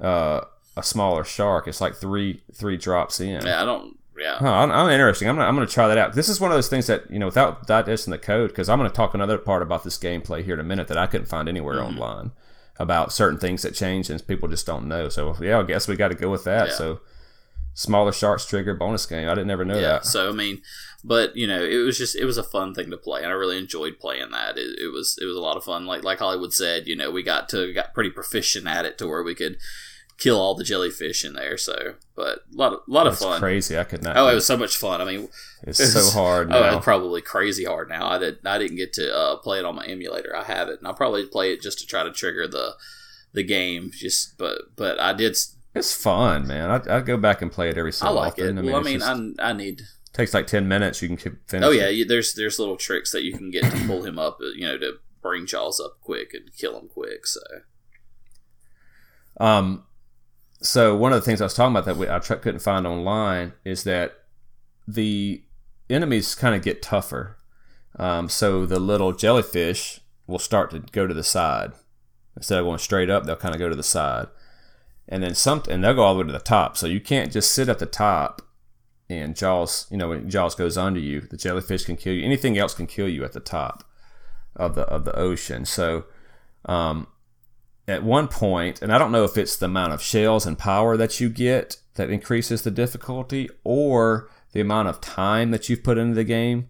uh, a smaller shark. It's like three three drops in. Yeah, I don't. Yeah, huh, I'm, I'm, interesting. I'm gonna, I'm gonna try that out. This is one of those things that you know, without digesting the code, because I'm gonna talk another part about this gameplay here in a minute that I couldn't find anywhere mm-hmm. online about certain things that change and people just don't know. So yeah, I guess we got to go with that. Yeah. So smaller sharks trigger bonus game. I didn't ever know yeah, that. So I mean, but you know, it was just it was a fun thing to play, and I really enjoyed playing that. It, it was it was a lot of fun. Like like Holliwood said, you know, we got to got pretty proficient at it to where we could kill all the jellyfish in there. So, but a lot of lot That's of fun. Crazy, I could not. Oh, it was so much fun. I mean, it's, it's so hard. Oh, it's probably crazy hard now. I did I didn't get to uh, play it on my emulator. I have it, and I'll probably play it just to try to trigger the the game. Just but but I did it's fun, man. I I go back and play it every so I like often. it. I mean, well, I mean, just, I, I need takes like ten minutes. You can finish. Oh yeah, you, there's there's little tricks that you can get to pull him up. You know, to bring Jaws up quick and kill him quick. So, um, so one of the things I was talking about that we, I couldn't find online is that the enemies kind of get tougher. Um, so the little jellyfish will start to go to the side instead of going straight up. They'll kind of go to the side, and then some, and they'll go all the way to the top. So you can't just sit at the top and Jaws. You know, when Jaws goes under you, the jellyfish can kill you. Anything else can kill you at the top of the of the ocean. So. Um, at one point, and I don't know if it's the amount of shells and power that you get that increases the difficulty, or the amount of time that you've put into the game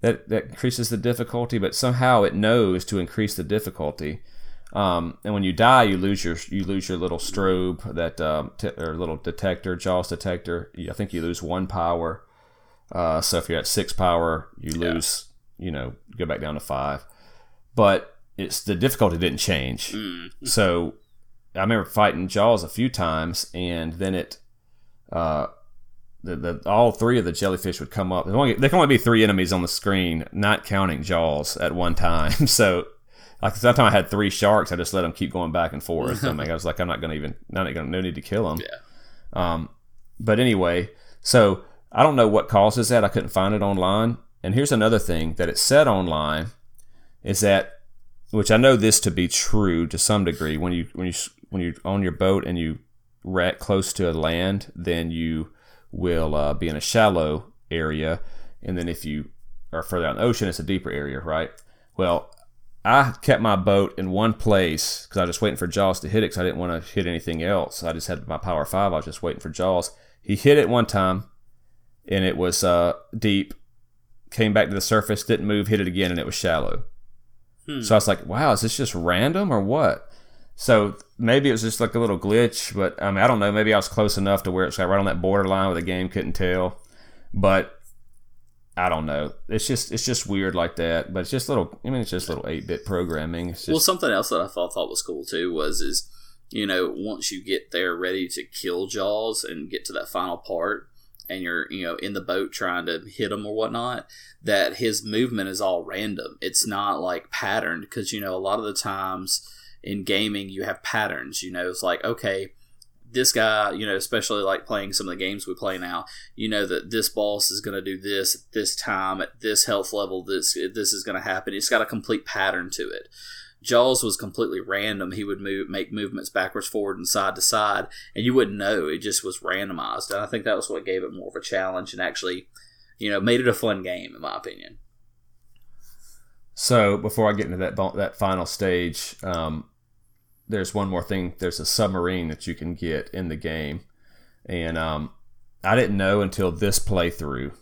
that, that increases the difficulty, but somehow it knows to increase the difficulty. Um, and when you die, you lose your you lose your little strobe that um, t- or little detector, Jaws detector. I think you lose one power. Uh, so if you're at six power, you lose. Yeah. You know, go back down to five. But it's the difficulty didn't change. Mm. So I remember fighting Jaws a few times, and then it, uh, the, the all three of the jellyfish would come up. Only, there can only be three enemies on the screen, not counting Jaws at one time. So, like that time I had three sharks, I just let them keep going back and forth. I mean, I was like, I'm not gonna even, not gonna, no need to kill them. Yeah. Um, but anyway, so I don't know what causes that. I couldn't find it online. And here's another thing that it said online is that which I know this to be true to some degree. When you when you when you're on your boat and you wreck close to a land, then you will uh, be in a shallow area, and then if you are further out in the ocean, it's a deeper area, right? Well, I kept my boat in one place because I was just waiting for Jaws to hit it because I didn't want to hit anything else. I just had my Power Five. I was just waiting for Jaws. He hit it one time, and it was uh, deep. Came back to the surface, didn't move, hit it again, and it was shallow. Hmm. So I was like, wow, is this just random or what? So maybe it was just like a little glitch, but I mean, I don't know. Maybe I was close enough to where it's like right on that borderline where the game couldn't tell. But I don't know. It's just it's just weird like that. But it's just little. I mean, it's just little eight bit programming. Just, well, something else that I thought thought was cool too was is you know once you get there ready to kill Jaws and get to that final part, and you're you know in the boat trying to hit him or whatnot that his movement is all random. It's not like patterned because you know a lot of the times in gaming you have patterns you know? It's like okay this guy you know especially like playing some of the games we play now you know that this boss is going to do this at this time at this health level this this is going to happen. It's got a complete pattern to it Jaws was completely random. He would move, make movements backwards, forward, and side to side, and you wouldn't know. It just was randomized, and I think that was what gave it more of a challenge and actually, you know, made it a fun game, in my opinion. So before I get into that that final stage, um, there's one more thing. There's a submarine that you can get in the game, and um, I didn't know until this playthrough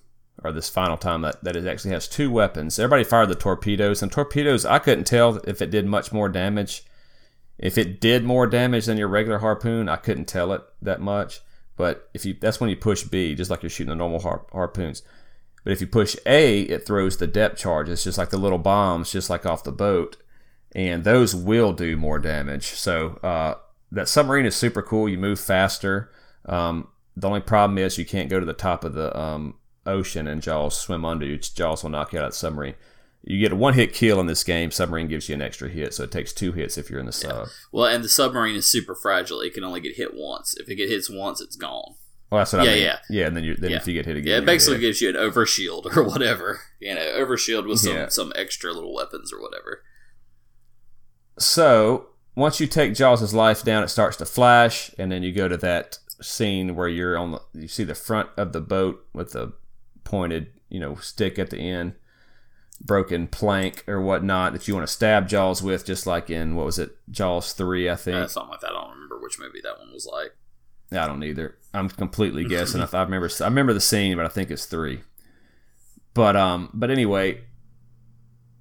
or this final time that, that it actually has two weapons. Everybody fired the torpedoes, and torpedoes, I couldn't tell if it did much more damage. If it did more damage than your regular harpoon, I couldn't tell it that much. But if you, that's when you push B, just like you're shooting the normal har- harpoons. But if you push A, it throws the depth charge. It's just like the little bombs, just like off the boat, and those will do more damage. So uh, that submarine is super cool. You move faster. Um, the only problem is you can't go to the top of the um, ocean and Jaws swim under you. Jaws will knock you out of the submarine. You get a one hit kill in this game. Submarine gives you an extra hit, so it takes two hits if you're in the sub. Yeah. Well, and the submarine is super fragile. It can only get hit once. If it gets hits once, it's gone. Well, that's what yeah, I mean. Yeah, yeah. And then you then yeah. if you get hit again, yeah, it basically gives you an overshield or whatever. You know, overshield with some yeah. some extra little weapons or whatever. So once you take Jaws's life down, it starts to flash, and then you go to that scene where you're on the you see the front of the boat with the pointed, you know, stick at the end, broken plank or whatnot that you want to stab Jaws with, just like in what was it, Jaws three, I think. Uh, something like that. I don't remember which movie that one was like. I don't either. I'm completely guessing. if I remember, I remember the scene, but I think it's three. But um, but anyway,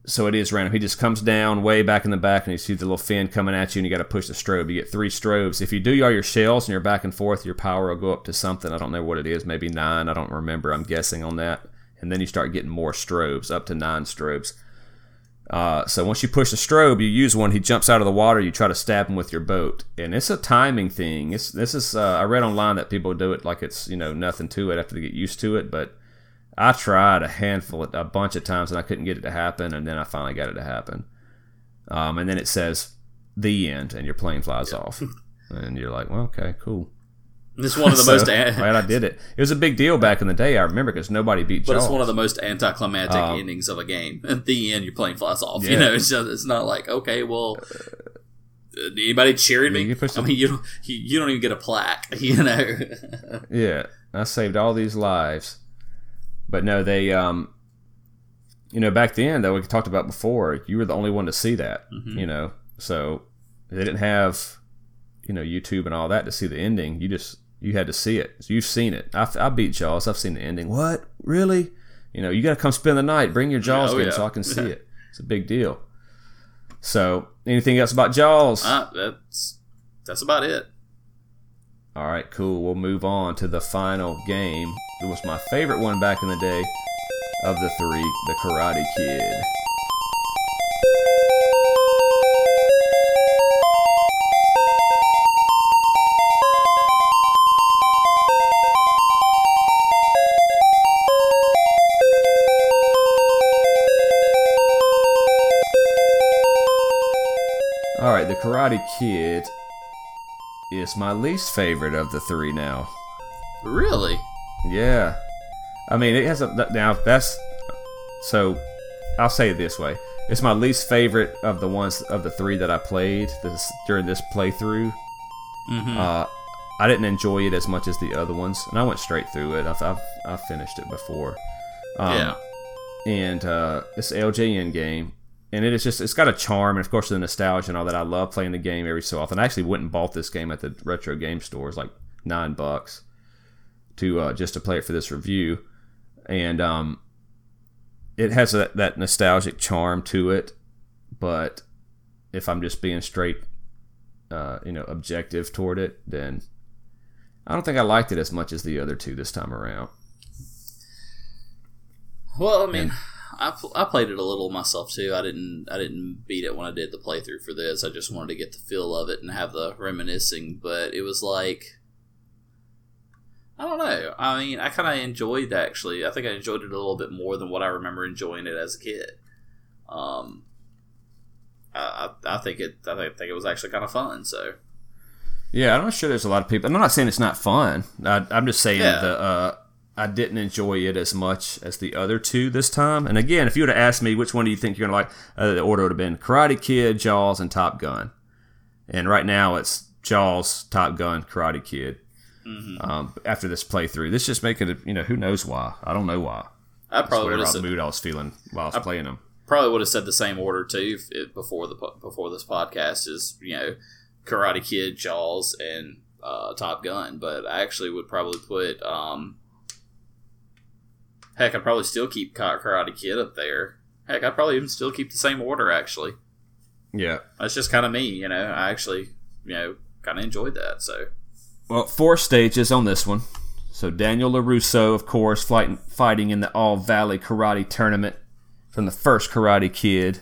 so it is random. He just comes down way back in the back, and you see the little fin coming at you, and you got to push the strobe. You get three strobes. If you do all your shells and you're back and forth, your power will go up to something. I don't know what it is, maybe nine. I don't remember. I'm guessing on that. And then you start getting more strobes, up to nine strobes. Uh, so once you push the strobe, you use one. He jumps out of the water. You try to stab him with your boat, and it's a timing thing. It's this is uh, I read online that people do it like it's you know nothing to it after they get used to it, but I tried a handful, a bunch of times, and I couldn't get it to happen. And then I finally got it to happen. Um, and then it says the end, and your plane flies yeah. off, and you're like, well, okay, cool. This is one of the So, most, an- glad I did it. It was a big deal back in the day. I remember because nobody beat but Jaws. it's one of the most anticlimactic Um, endings of a game. At the end, your plane flies off. Yeah. You know, it's just, it's not like okay, well, anybody cheering Yeah, me? I mean, you don't, you, you don't even get a plaque. You know. Yeah, I saved all these lives. But no, they, um, you know, back then that we talked about before, you were the only one to see that. Mhm. You know, so they didn't have, you know, YouTube and all that to see the ending. You just you had to see it. So you've seen it. I, I beat Jaws. I've seen the ending. What really? You know, you got to come spend the night. Bring your Jaws Oh, yeah. so I can see it. It's a big deal. So, anything else about Jaws? Uh, that's that's about it. All right, cool. We'll move on to the final game. It was my favorite one back in the day of the three, the Karate Kid. All right, the Karate Kid is my least favorite of the three now. Really? Yeah. I mean, it has a now that's so. I'll say it this way: it's my least favorite of the ones of the three that I played this during this playthrough. Mm-hmm. Uh, I didn't enjoy it as much as the other ones, and I went straight through it. I've I've, I've finished it before. Um, yeah. and uh, it's an LJN game, and it is just it's got a charm, and of course the nostalgia and all that. I love playing the game every so often. I actually went and bought this game at the retro game stores, like nine bucks, to uh, just to play it for this review, and um, it has that, that nostalgic charm to it. But if I'm just being straight, uh, you know, objective toward it, then I don't think I liked it as much as the other two this time around. Well, I mean, I, pl- I played it a little myself too. I didn't I didn't beat it when I did the playthrough for this. I just wanted to get the feel of it and have the reminiscing. But it was like I don't know. I mean, I kind of enjoyed actually. I think I enjoyed it a little bit more than what I remember enjoying it as a kid. Um, I, I, think it I think it was actually kind of fun. So Yeah, I'm not sure there's a lot of people. I'm not saying it's not fun. I, I'm just saying Yeah. the uh, I didn't enjoy it as much as the other two this time. And again, if you would have asked me which one do you think you're gonna like, uh, the order would have been Karate Kid, Jaws, and Top Gun. And right now it's Jaws, Top Gun, Karate Kid. mhm. Um, after this playthrough, this just making it. You know, who knows why? I don't know why. I probably would whatever have said, mood I was feeling while I was playing them. probably would have said the same order too before the before this podcast is you know Karate Kid, Jaws, and uh, Top Gun. But I actually would probably put um, heck, I'd probably still keep Karate Kid up there. Heck, I'd probably even still keep the same order. Actually, Yeah. that's just kind of me. You know, I actually you know kind of enjoyed that. So Well, four stages on this one. So Daniel LaRusso, of course, fighting, fighting in the All Valley Karate Tournament from the first Karate Kid.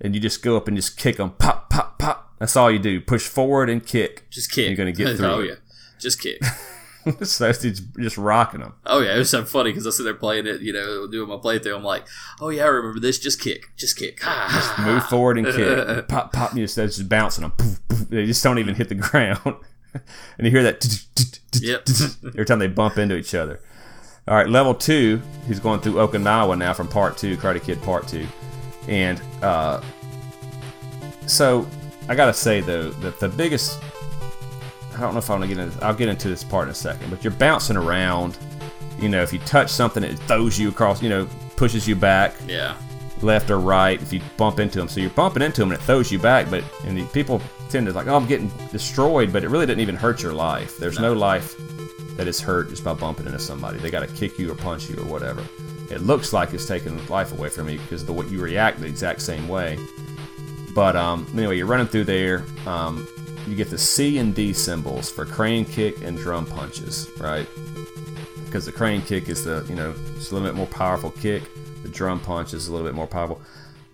And you just go up and just kick them. Pop, pop, pop. That's all you do. Push forward and kick. just kick. You're gonna get oh, through oh yeah, just kick. so it's just, just rocking them. Oh yeah, it was so funny because I sit there playing it, you know, doing my playthrough. I'm like, oh yeah, I remember this. Just kick, just kick. Ha. Move forward and kick. pop, pop. You just, that's just bouncing them. Poof, poof. They just don't even hit the ground. and you hear that Yep. every time they bump into each other. All right, level two. He's going through Okinawa now from part two, Karate Kid Part Two, and uh, so I gotta say though that the biggest. I don't know if I want to get into. I'll get into this part in a second, but you're bouncing around. You know, if you touch something, it throws you across. You know, pushes you back Yeah. left or right if you bump into them. So you're bumping into them and it throws you back. But and the people tend to like, oh, I'm getting destroyed, but it really didn't even hurt your life. There's no, life that is hurt just by bumping into somebody. They got to kick you or punch you or whatever. It looks like it's taking life away from you because the way you react the exact same way. But um, anyway, you're running through there. Um, you get the C and D symbols for crane kick and drum punches, right? Because the crane kick is the you know it's a little bit more powerful kick. The drum punch is a little bit more powerful.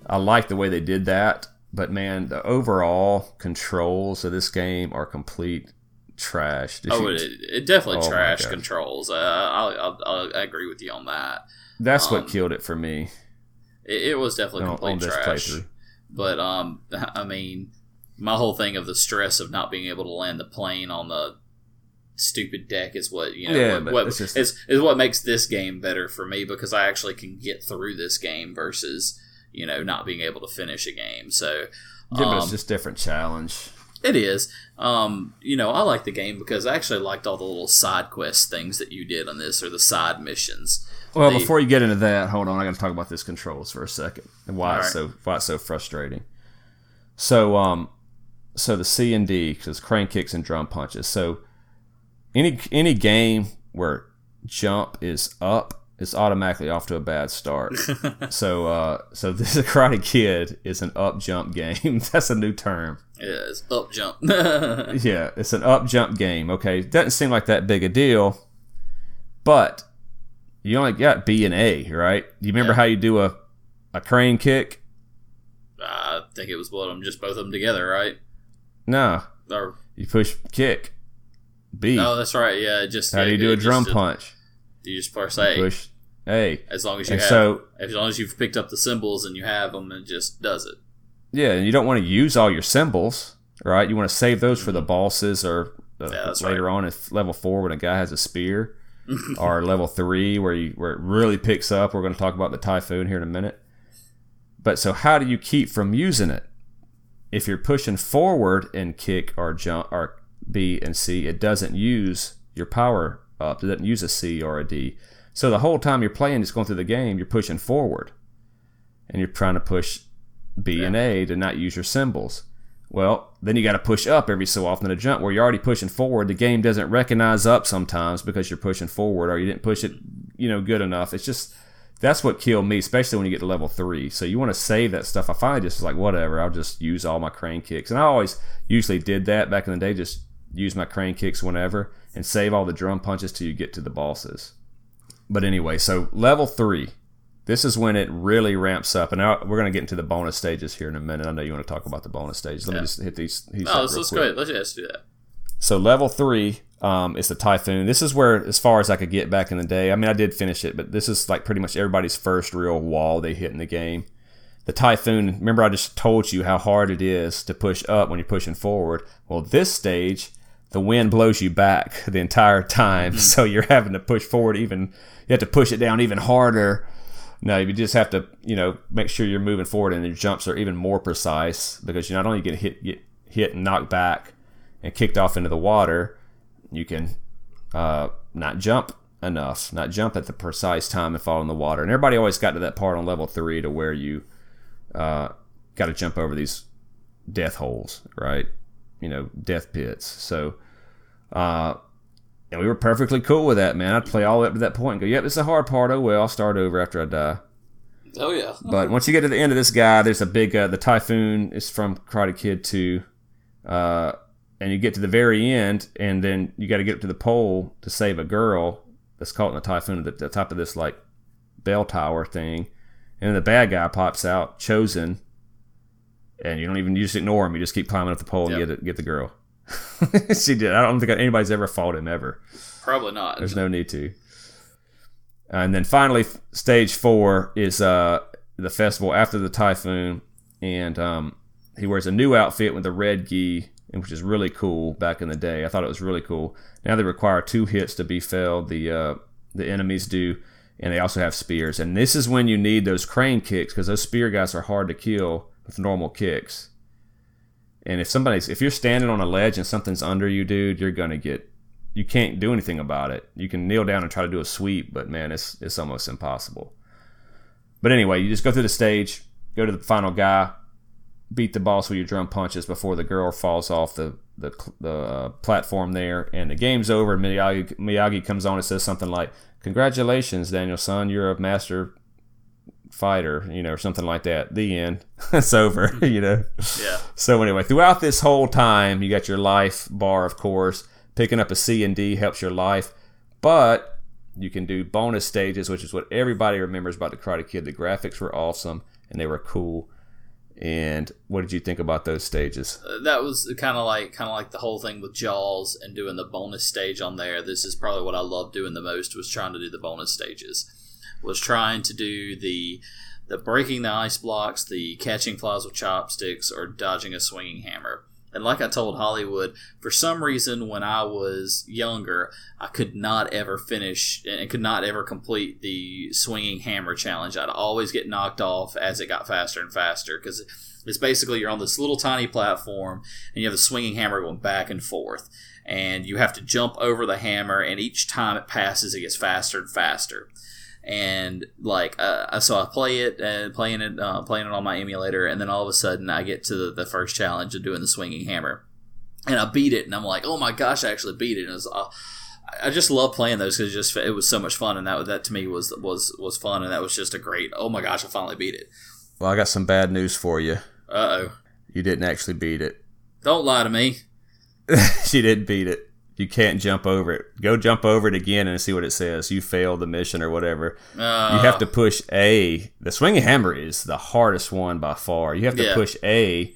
I like the way they did that, but man, the overall controls of this game are complete trash. If Oh, you- it, it definitely Oh, trash controls. Uh, I'll, I'll, I'll, agree with you on that. that's um, what killed it for me It, it was definitely on, complete on trash. But um, I mean, my whole thing of the stress of not being able to land the plane on the stupid deck is what you know Yeah, what, what just- is, is what makes this game better for me because I actually can get through this game versus you know not being able to finish a game. So Yeah, but it's um, just different challenge. it is. Um, you know, I like the game because I actually liked all the little side quest things that you did on this or the side missions. Well, They- before you get into that, hold on. I got to talk about this controls for a second and why it's so why it's so frustrating. So, um, so the C and D because crane kicks and drum punches. So, any any game where jump is up is automatically off to a bad start. so, uh, so this Karate Kid is an up jump game. That's a new term. Yeah, It is up jump. Yeah, it's an up jump game. Okay, doesn't seem like that big a deal, but you only got B and A, right? You remember Yeah. how you do a a crane kick? I think it was what them just both of them together, right? No, Or you push kick. B. oh, that's right. Yeah, just how do you do a drum just, punch? You just press A. Push A. As long as you And have, so as long as you've picked up the symbols and you have them, it just does it. yeah, and you don't want to use all your symbols, right? You want to save those for the bosses or uh, Yeah, later on at level four when a guy has a spear, or level three where you where it really picks up. We're going to talk about the typhoon here in a minute. But so how do you keep from using it? If you're pushing forward and kick or jump or B and C, it doesn't use your power up. It doesn't use a C or a D. So the whole time you're playing, just going through the game, you're pushing forward, and you're trying to push B and A to not use your symbols. Well, then you got to push up every so often to jump where you're already pushing forward. The game doesn't recognize up sometimes because you're pushing forward or you didn't push it, you know, good enough. It's just that's what killed me, especially when you get to level three. So you want to save that stuff. I finally just was like, whatever, I'll just use all my crane kicks. And I always usually did that back in the day, just use my crane kicks whenever and save all the drum punches till you get to the bosses. But anyway, so level three, this is when it really ramps up. And now we're going to get into the bonus stages here in a minute. I know you want to talk about the bonus stages. Let Yeah. me just hit these. these Oh, up let's, let's go ahead. Let's, just do that. So level three um, is the typhoon. This is where, as far as I could get back in the day. I mean, I did finish it, but this is like pretty much everybody's first real wall they hit in the game. The typhoon. Remember, I just told you how hard it is to push up when you're pushing forward. Well, this stage, the wind blows you back the entire time, so you're having to push forward even. You have to push it down even harder. No, you just have to, you know, make sure you're moving forward, and your jumps are even more precise because you not only get hit, get hit and knocked back and kicked off into the water, you can uh, not jump enough, not jump at the precise time and fall in the water. And everybody always got to that part on level three to where you uh, got to jump over these death holes, right? You know, death pits. So, uh, and we were perfectly cool with that, man. I'd play all the way up to that point and go, yep, it's a hard part. Oh, well, I'll start over after I die. Oh yeah. But once you get to the end of this guy, there's a big uh, the typhoon is from Karate Kid 2. Uh, and you get to the very end, and then you got to get up to the pole to save a girl that's caught in the typhoon at the, the top of this like bell tower thing. And then the bad guy pops out, Chozen, and you don't even you just ignore him. You just keep climbing up the pole and Yep. get it, get the girl. she did. I don't think anybody's ever fought him ever. Probably not. There's no need to. And then finally, stage four is uh, the festival after the typhoon, and um, he wears a new outfit with a red gi, which is really cool. Back in the day, I thought it was really cool. Now they require two hits to be felled. The uh, the enemies do, and they also have spears. And this is when you need those crane kicks because those spear guys are hard to kill with normal kicks. And if somebody's if you're standing on a ledge and something's under you, dude, you're gonna get you can't do anything about it. You can kneel down and try to do a sweep, but man, it's it's almost impossible. But anyway, you just go through the stage, go to the final guy, beat the boss with your drum punches before the girl falls off the the, the uh, platform there, and the game's over. And Miyagi, Miyagi comes on and says something like, "Congratulations, Daniel-san, you're a master fighter," you know, or something like that. The end. it's over. you know. Yeah. So anyway, throughout this whole time, you got your life bar, of course. Picking up a C and D helps your life, but you can do bonus stages, which is what everybody remembers about the Karate Kid. The graphics were awesome and they were cool. And what did you think about those stages? Uh, that was kind of like kind of like the whole thing with Jaws and doing the bonus stage on there. This is probably what I loved doing the most was trying to do the bonus stages. Was trying to do the the breaking the ice blocks, the catching flies with chopsticks, or dodging a swinging hammer. And like I told Holliwood, for some reason, when I was younger, I could not ever finish and could not ever complete the swinging hammer challenge. I'd always get knocked off as it got faster and faster because it's basically you're on this little tiny platform and you have the swinging hammer going back and forth. And you have to jump over the hammer, and each time it passes, it gets faster and faster and like uh, so I play it and uh, playing it uh, playing it on my emulator, and then all of a sudden I get to the, the, first challenge of doing the swinging hammer, and I beat it, and I'm like, oh my gosh, I actually beat it. And it was, uh, I just love playing those because just it was so much fun, and that that to me was was was fun, and that was just a great. Oh my gosh, I finally beat it. Well, I got some bad news for you. Uh oh. You didn't actually beat it. Don't lie to me. she didn't beat it you can't jump over it. Go jump over it again and see what it says. You failed the mission or whatever. Uh, you have to push A. The swinging hammer is the hardest one by far. You have to yeah. push A,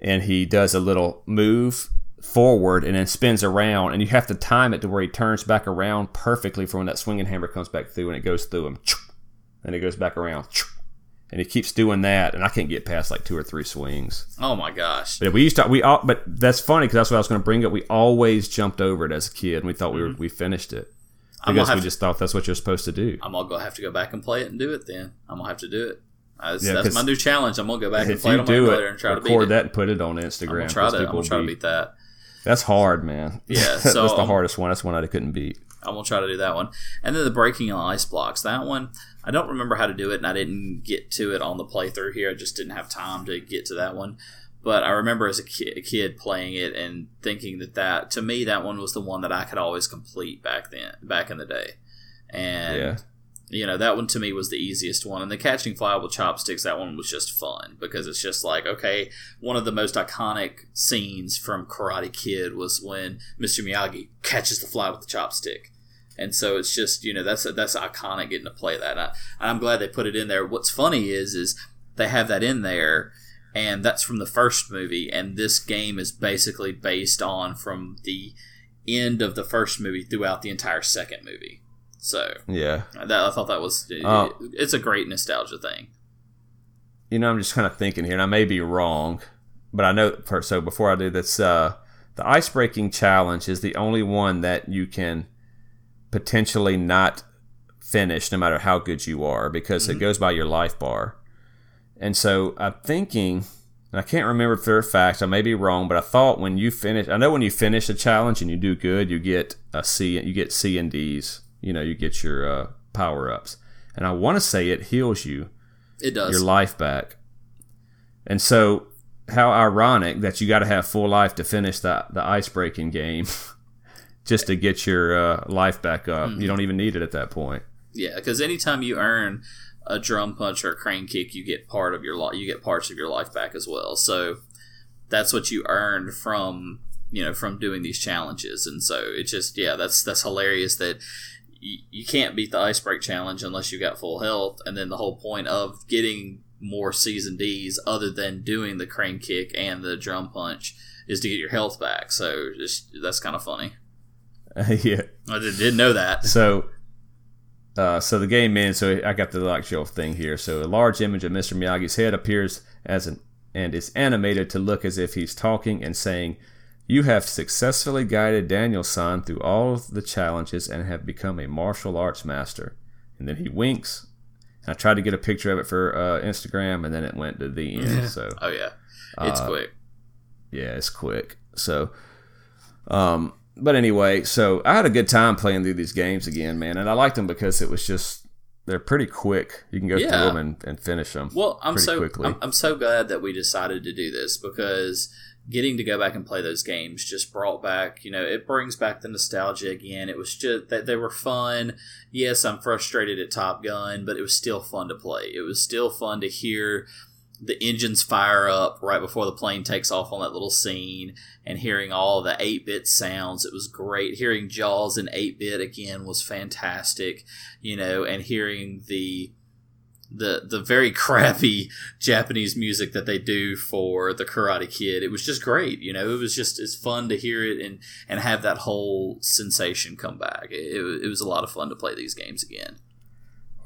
and he does a little move forward and then spins around, and you have to time it to where he turns back around perfectly for when that swinging hammer comes back through and it goes through him. And it goes back around and he keeps doing that, and I can't get past like two or three swings. Oh my gosh! But we used to we all, but that's funny because that's what I was going to bring up. We always jumped over it as a kid, and we thought mm-hmm. we were we finished it because we just thought that's what you're supposed to do. I'm gonna have to go back and play it and do it. Then I'm gonna have to do it. That's, yeah, that's my new challenge. I'm gonna go back and play it on my computer and try to beat it. that and put it on Instagram. I'm try to. I'm gonna try to beat that. That's hard, man. Yeah, so that's the hardest one. That's one I couldn't beat. I'm gonna try to do that one, and then the breaking on ice blocks. That one, I don't remember how to do it, and I didn't get to it on the playthrough here. I just didn't have time to get to that one. But I remember as a kid, a kid playing it and thinking that that to me that one was the one that I could always complete back then, back in the day, and. Yeah you know that one to me was the easiest one and the catching fly with chopsticks that one was just fun because it's just like okay one of the most iconic scenes from karate kid was when mr miyagi catches the fly with the chopstick and so it's just you know that's that's iconic getting to play that and, I, am glad they put it in there what's funny is is they have that in there and that's from the first movie and this game is basically based on from the end of the first movie throughout the entire second movie so yeah, that, I thought that was uh, it, it's a great nostalgia thing. You know, I'm just kind of thinking here, and I may be wrong, but I know. So before I do this, uh, the ice breaking challenge is the only one that you can potentially not finish, no matter how good you are, because mm-hmm. it goes by your life bar. And so I'm thinking, and I can't remember for a fact, I may be wrong, but I thought when you finish, I know when you finish a challenge and you do good, you get a C, you get C and D's you know you get your uh, power ups, and I want to say it heals you. It does your life back, and so how ironic that you got to have full life to finish the the ice breaking game, just to get your uh, life back up. Mm-hmm. You don't even need it at that point. Yeah, because anytime you earn a drum punch or a crane kick, you get part of your life. You get parts of your life back as well. So that's what you earned from you know from doing these challenges and so it's just yeah that's that's hilarious that you, can't beat the ice break challenge unless you got full health. And then the whole point of getting more C's and D's, other than doing the crane kick and the drum punch, is to get your health back. So just, that's kind of funny. Yeah, I did, didn't know that. So, uh, so the game ends. So I got the actual thing here. So a large image of Mr. Miyagi's head appears as an and is animated to look as if he's talking and saying you have successfully guided Daniel-san through all of the challenges and have become a martial arts master. And then he winks. I tried to get a picture of it for uh, Instagram, and then it went to the end. So, oh yeah, it's uh, quick. Yeah, it's quick. So, um, but anyway, so I had a good time playing through these games again, man, and I liked them because it was just they're pretty quick. You can go yeah. through them and, and finish them. Well, I'm so I'm, I'm so glad that we decided to do this because getting to go back and play those games just brought back, you know, it brings back the nostalgia again. It was just that they were fun. Yes, I'm frustrated at Top Gun, but it was still fun to play. It was still fun to hear the engines fire up right before the plane takes off on that little scene and hearing all the 8-bit sounds it was great hearing jaws in 8-bit again was fantastic you know and hearing the the the very crappy Japanese music that they do for the Karate Kid. It was just great, you know. It was just it's fun to hear it and and have that whole sensation come back. It, it, it was a lot of fun to play these games again.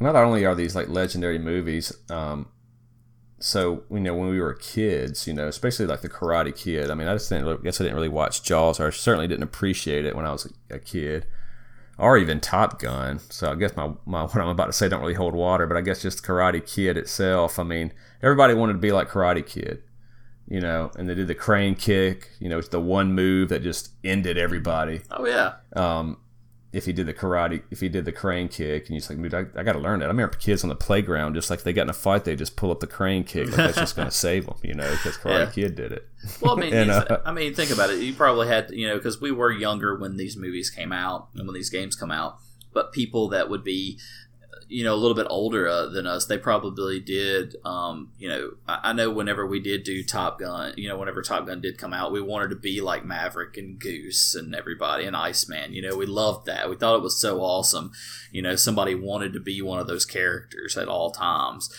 Not only are these like legendary movies, um, so you know when we were kids, you know, especially like the Karate Kid. I mean, I just didn't. I guess I didn't really watch Jaws, or I certainly didn't appreciate it when I was a, a kid, or even Top Gun. So I guess my, my what I'm about to say don't really hold water, but I guess just Karate Kid itself. I mean, everybody wanted to be like Karate Kid, you know, and they did the crane kick. You know, it's the one move that just ended everybody. Oh yeah. Um, if he did the karate, if he did the crane kick, and he's like, dude, I, I got to learn that. I remember kids on the playground, just like they got in a fight, they just pull up the crane kick, like that's just going to save them, you know, because Karate Yeah. Kid did it. Well, I mean, And, uh, I mean, think about it. You probably had, you know, because we were younger when these movies came out and when these games come out. But people that would be, you know, a little bit older uh, than us, they probably did. Um, you know, I, I know whenever we did do Top Gun, you know, whenever Top Gun did come out, we wanted to be like Maverick and Goose and everybody and Iceman. You know, we loved that. We thought it was so awesome. You know, somebody wanted to be one of those characters at all times.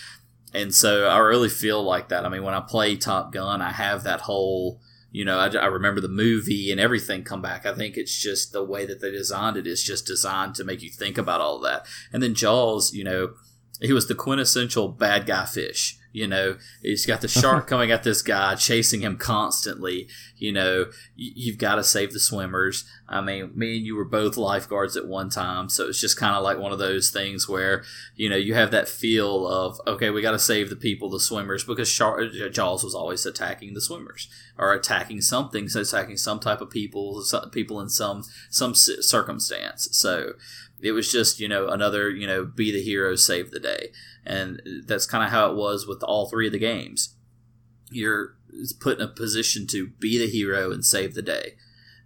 And so I really feel like that. I mean, when I play Top Gun, I have that whole, you know, I, I remember the movie and everything come back. I think it's just the way that they designed it is just designed to make you think about all that. And then Jaws, you know, he was the quintessential bad guy fish. You know, he's got the shark coming at this guy, chasing him constantly. You know, you, you've got to save the swimmers. I mean, me and you were both lifeguards at one time, so it's just kind of like one of those things where you know you have that feel of okay, we got to save the people, the swimmers, because Char- Jaws was always attacking the swimmers or attacking something, so attacking some type of people, some people in some some circumstance. So it was just you know another you know be the hero, save the day, and that's kind of how it was with all three of the games. You're put in a position to be the hero and save the day,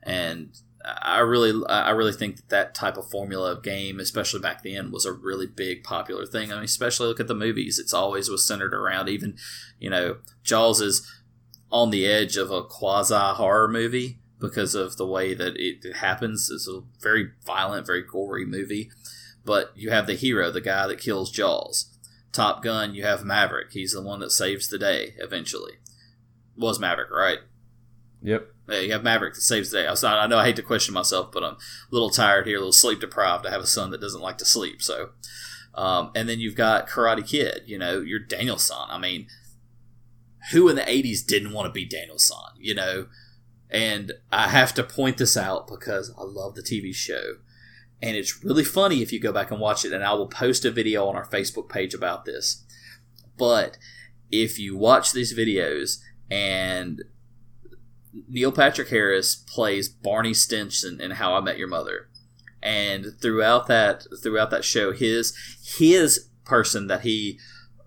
and I really, I really think that that type of formula of game, especially back then, was a really big popular thing. I mean, especially look at the movies; it's always was centered around even, you know, Jaws is on the edge of a quasi horror movie because of the way that it, it happens. It's a very violent, very gory movie, but you have the hero, the guy that kills Jaws. Top Gun, you have Maverick. He's the one that saves the day eventually. Was Maverick right? Yep. Yeah, you have Maverick that saves the day. I, was- I know I hate to question myself, but I'm a little tired here, a little sleep deprived. I have a son that doesn't like to sleep, so. Um, and then you've got Karate Kid. You know, you're Danielson. I mean, who in the '80s didn't want to be Danielson? You know, and I have to point this out because I love the TV show, and it's really funny if you go back and watch it. And I will post a video on our Facebook page about this. But if you watch these videos and Neil Patrick Harris plays Barney Stinson in How I Met Your Mother, and throughout that throughout that show, his his person that he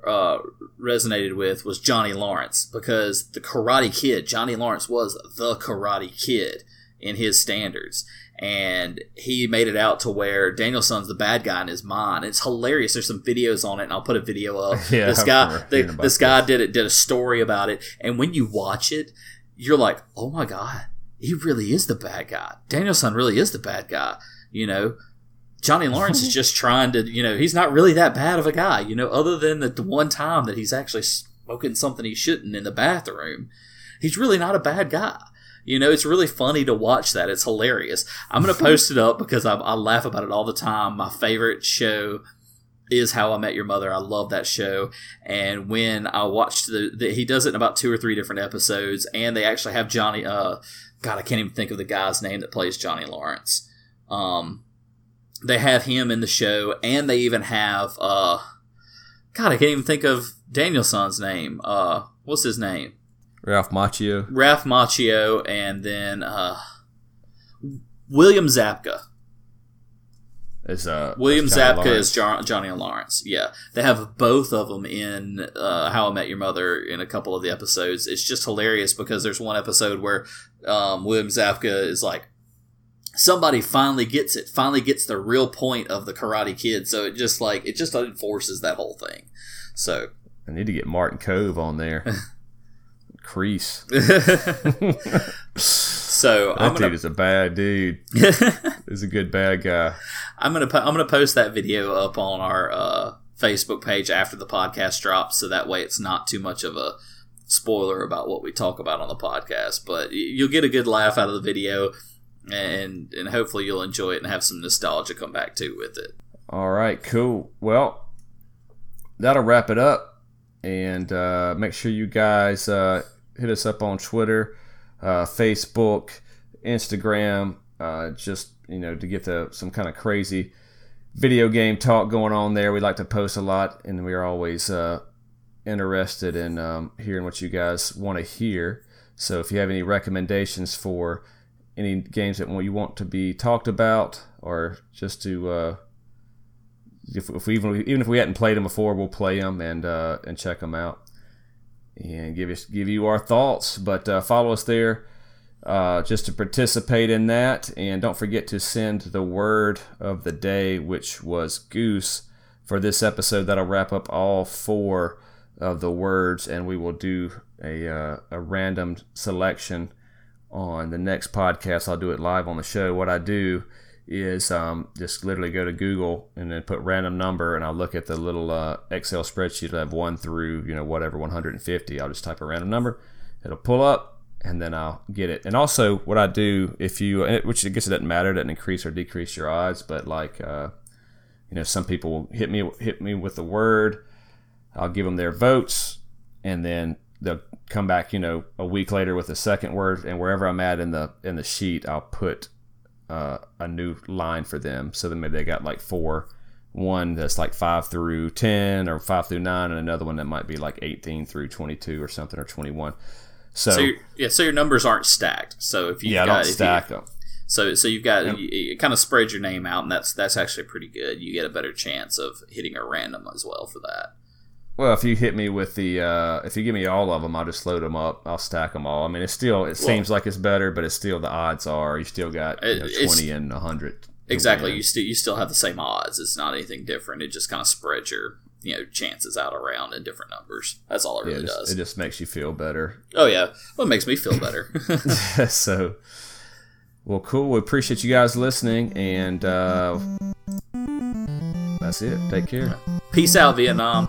uh, resonated with was Johnny Lawrence because the Karate Kid, Johnny Lawrence was the Karate Kid in his standards. And he made it out to where Danielson's the bad guy in his mind. It's hilarious. There's some videos on it, and I'll put a video up. Yeah, this guy, the, hearing this guy this. did it, did a story about it, and when you watch it, you're like, oh my god, he really is the bad guy. Danielson really is the bad guy. You know, Johnny Lawrence is just trying to, you know, he's not really that bad of a guy. You know, other than the, one time that he's actually smoking something he shouldn't in the bathroom, he's really not a bad guy. You know, it's really funny to watch that. It's hilarious. I'm going to post it up because I, I laugh about it all the time. My favorite show is How I Met Your Mother. I love that show. And when I watched the, the he does it in about two or three different episodes, and they actually have Johnny. Uh, God, I can't even think of the guy's name that plays Johnny Lawrence. Um, they have him in the show, and they even have uh, God, I can't even think of Danielson's name. Uh, what's his name? Ralph Macchio. Ralph Macchio, and then uh, William Zabka. Is uh William is Zabka Lawrence. is jo- Johnny and Lawrence. Yeah, they have both of them in uh, How I Met Your Mother in a couple of the episodes. It's just hilarious because there's one episode where um, William Zabka is like, somebody finally gets it, finally gets the real point of the Karate Kid. So it just like it just enforces that whole thing. So I need to get Martin Kove on there. Kreese. so I'm That gonna dude is a bad dude. He's a good bad guy. I'm gonna po- I'm gonna post that video up on our uh, Facebook page after the podcast drops, so that way it's not too much of a spoiler about what we talk about on the podcast. But you'll get a good laugh out of the video, and and hopefully you'll enjoy it and have some nostalgia come back too with it. All right, cool. Well, that'll wrap it up. and uh, make sure you guys uh, hit us up on Twitter, uh, Facebook, Instagram, uh, just you know to get the some kind of crazy video game talk going on there. We like to post a lot, and we are always uh, interested in um, hearing what you guys want to hear. So if you have any recommendations for any games that you want to be talked about, or just to uh, if, if we even even if we hadn't played them before, we'll play them and uh, and check them out and give us give you our thoughts. But uh, follow us there uh, just to participate in that, and don't forget to send the word of the day, which was goose, for this episode. That'll wrap up all four of the words, and we will do a uh, a random selection on the next podcast. I'll do it live on the show. What I do is um, just literally go to Google and then put random number, and I'll look at the little uh, Excel spreadsheet. I have one through you know whatever 150. I'll just type a random number. It'll pull up, and then I'll get it. And also, what I do if you, which I guess it doesn't matter, it doesn't increase or decrease your odds, but like uh, you know, some people hit me hit me with the word. I'll give them their votes, and then they'll come back, you know, a week later with a second word, and wherever I'm at in the in the sheet, I'll put uh, a new line for them. So then maybe they got like four, one that's like five through ten or five through nine, and another one that might be like eighteen through twenty-two or something or twenty-one. So, so yeah, so your numbers aren't stacked. So if you yeah, got, don't stack them. So so you've got you, you kind of spread your name out, and that's that's actually pretty good. You get a better chance of hitting a random as well for that. Well, if you hit me with the, uh, if you give me all of them, I'll just load them up. I'll stack them all. I mean, it's still, it seems like it's better, but it's still the odds are you still got you know, twenty and hundred. Exactly, you still you still have the same odds. It's not anything different. It just kind of spreads your you know chances out around in different numbers. That's all it really yeah, it just, does. It just makes you feel better. Oh yeah, well, it makes me feel better. so, well, cool. We appreciate you guys listening, and uh, that's it. Take care. Peace out, Vietnam.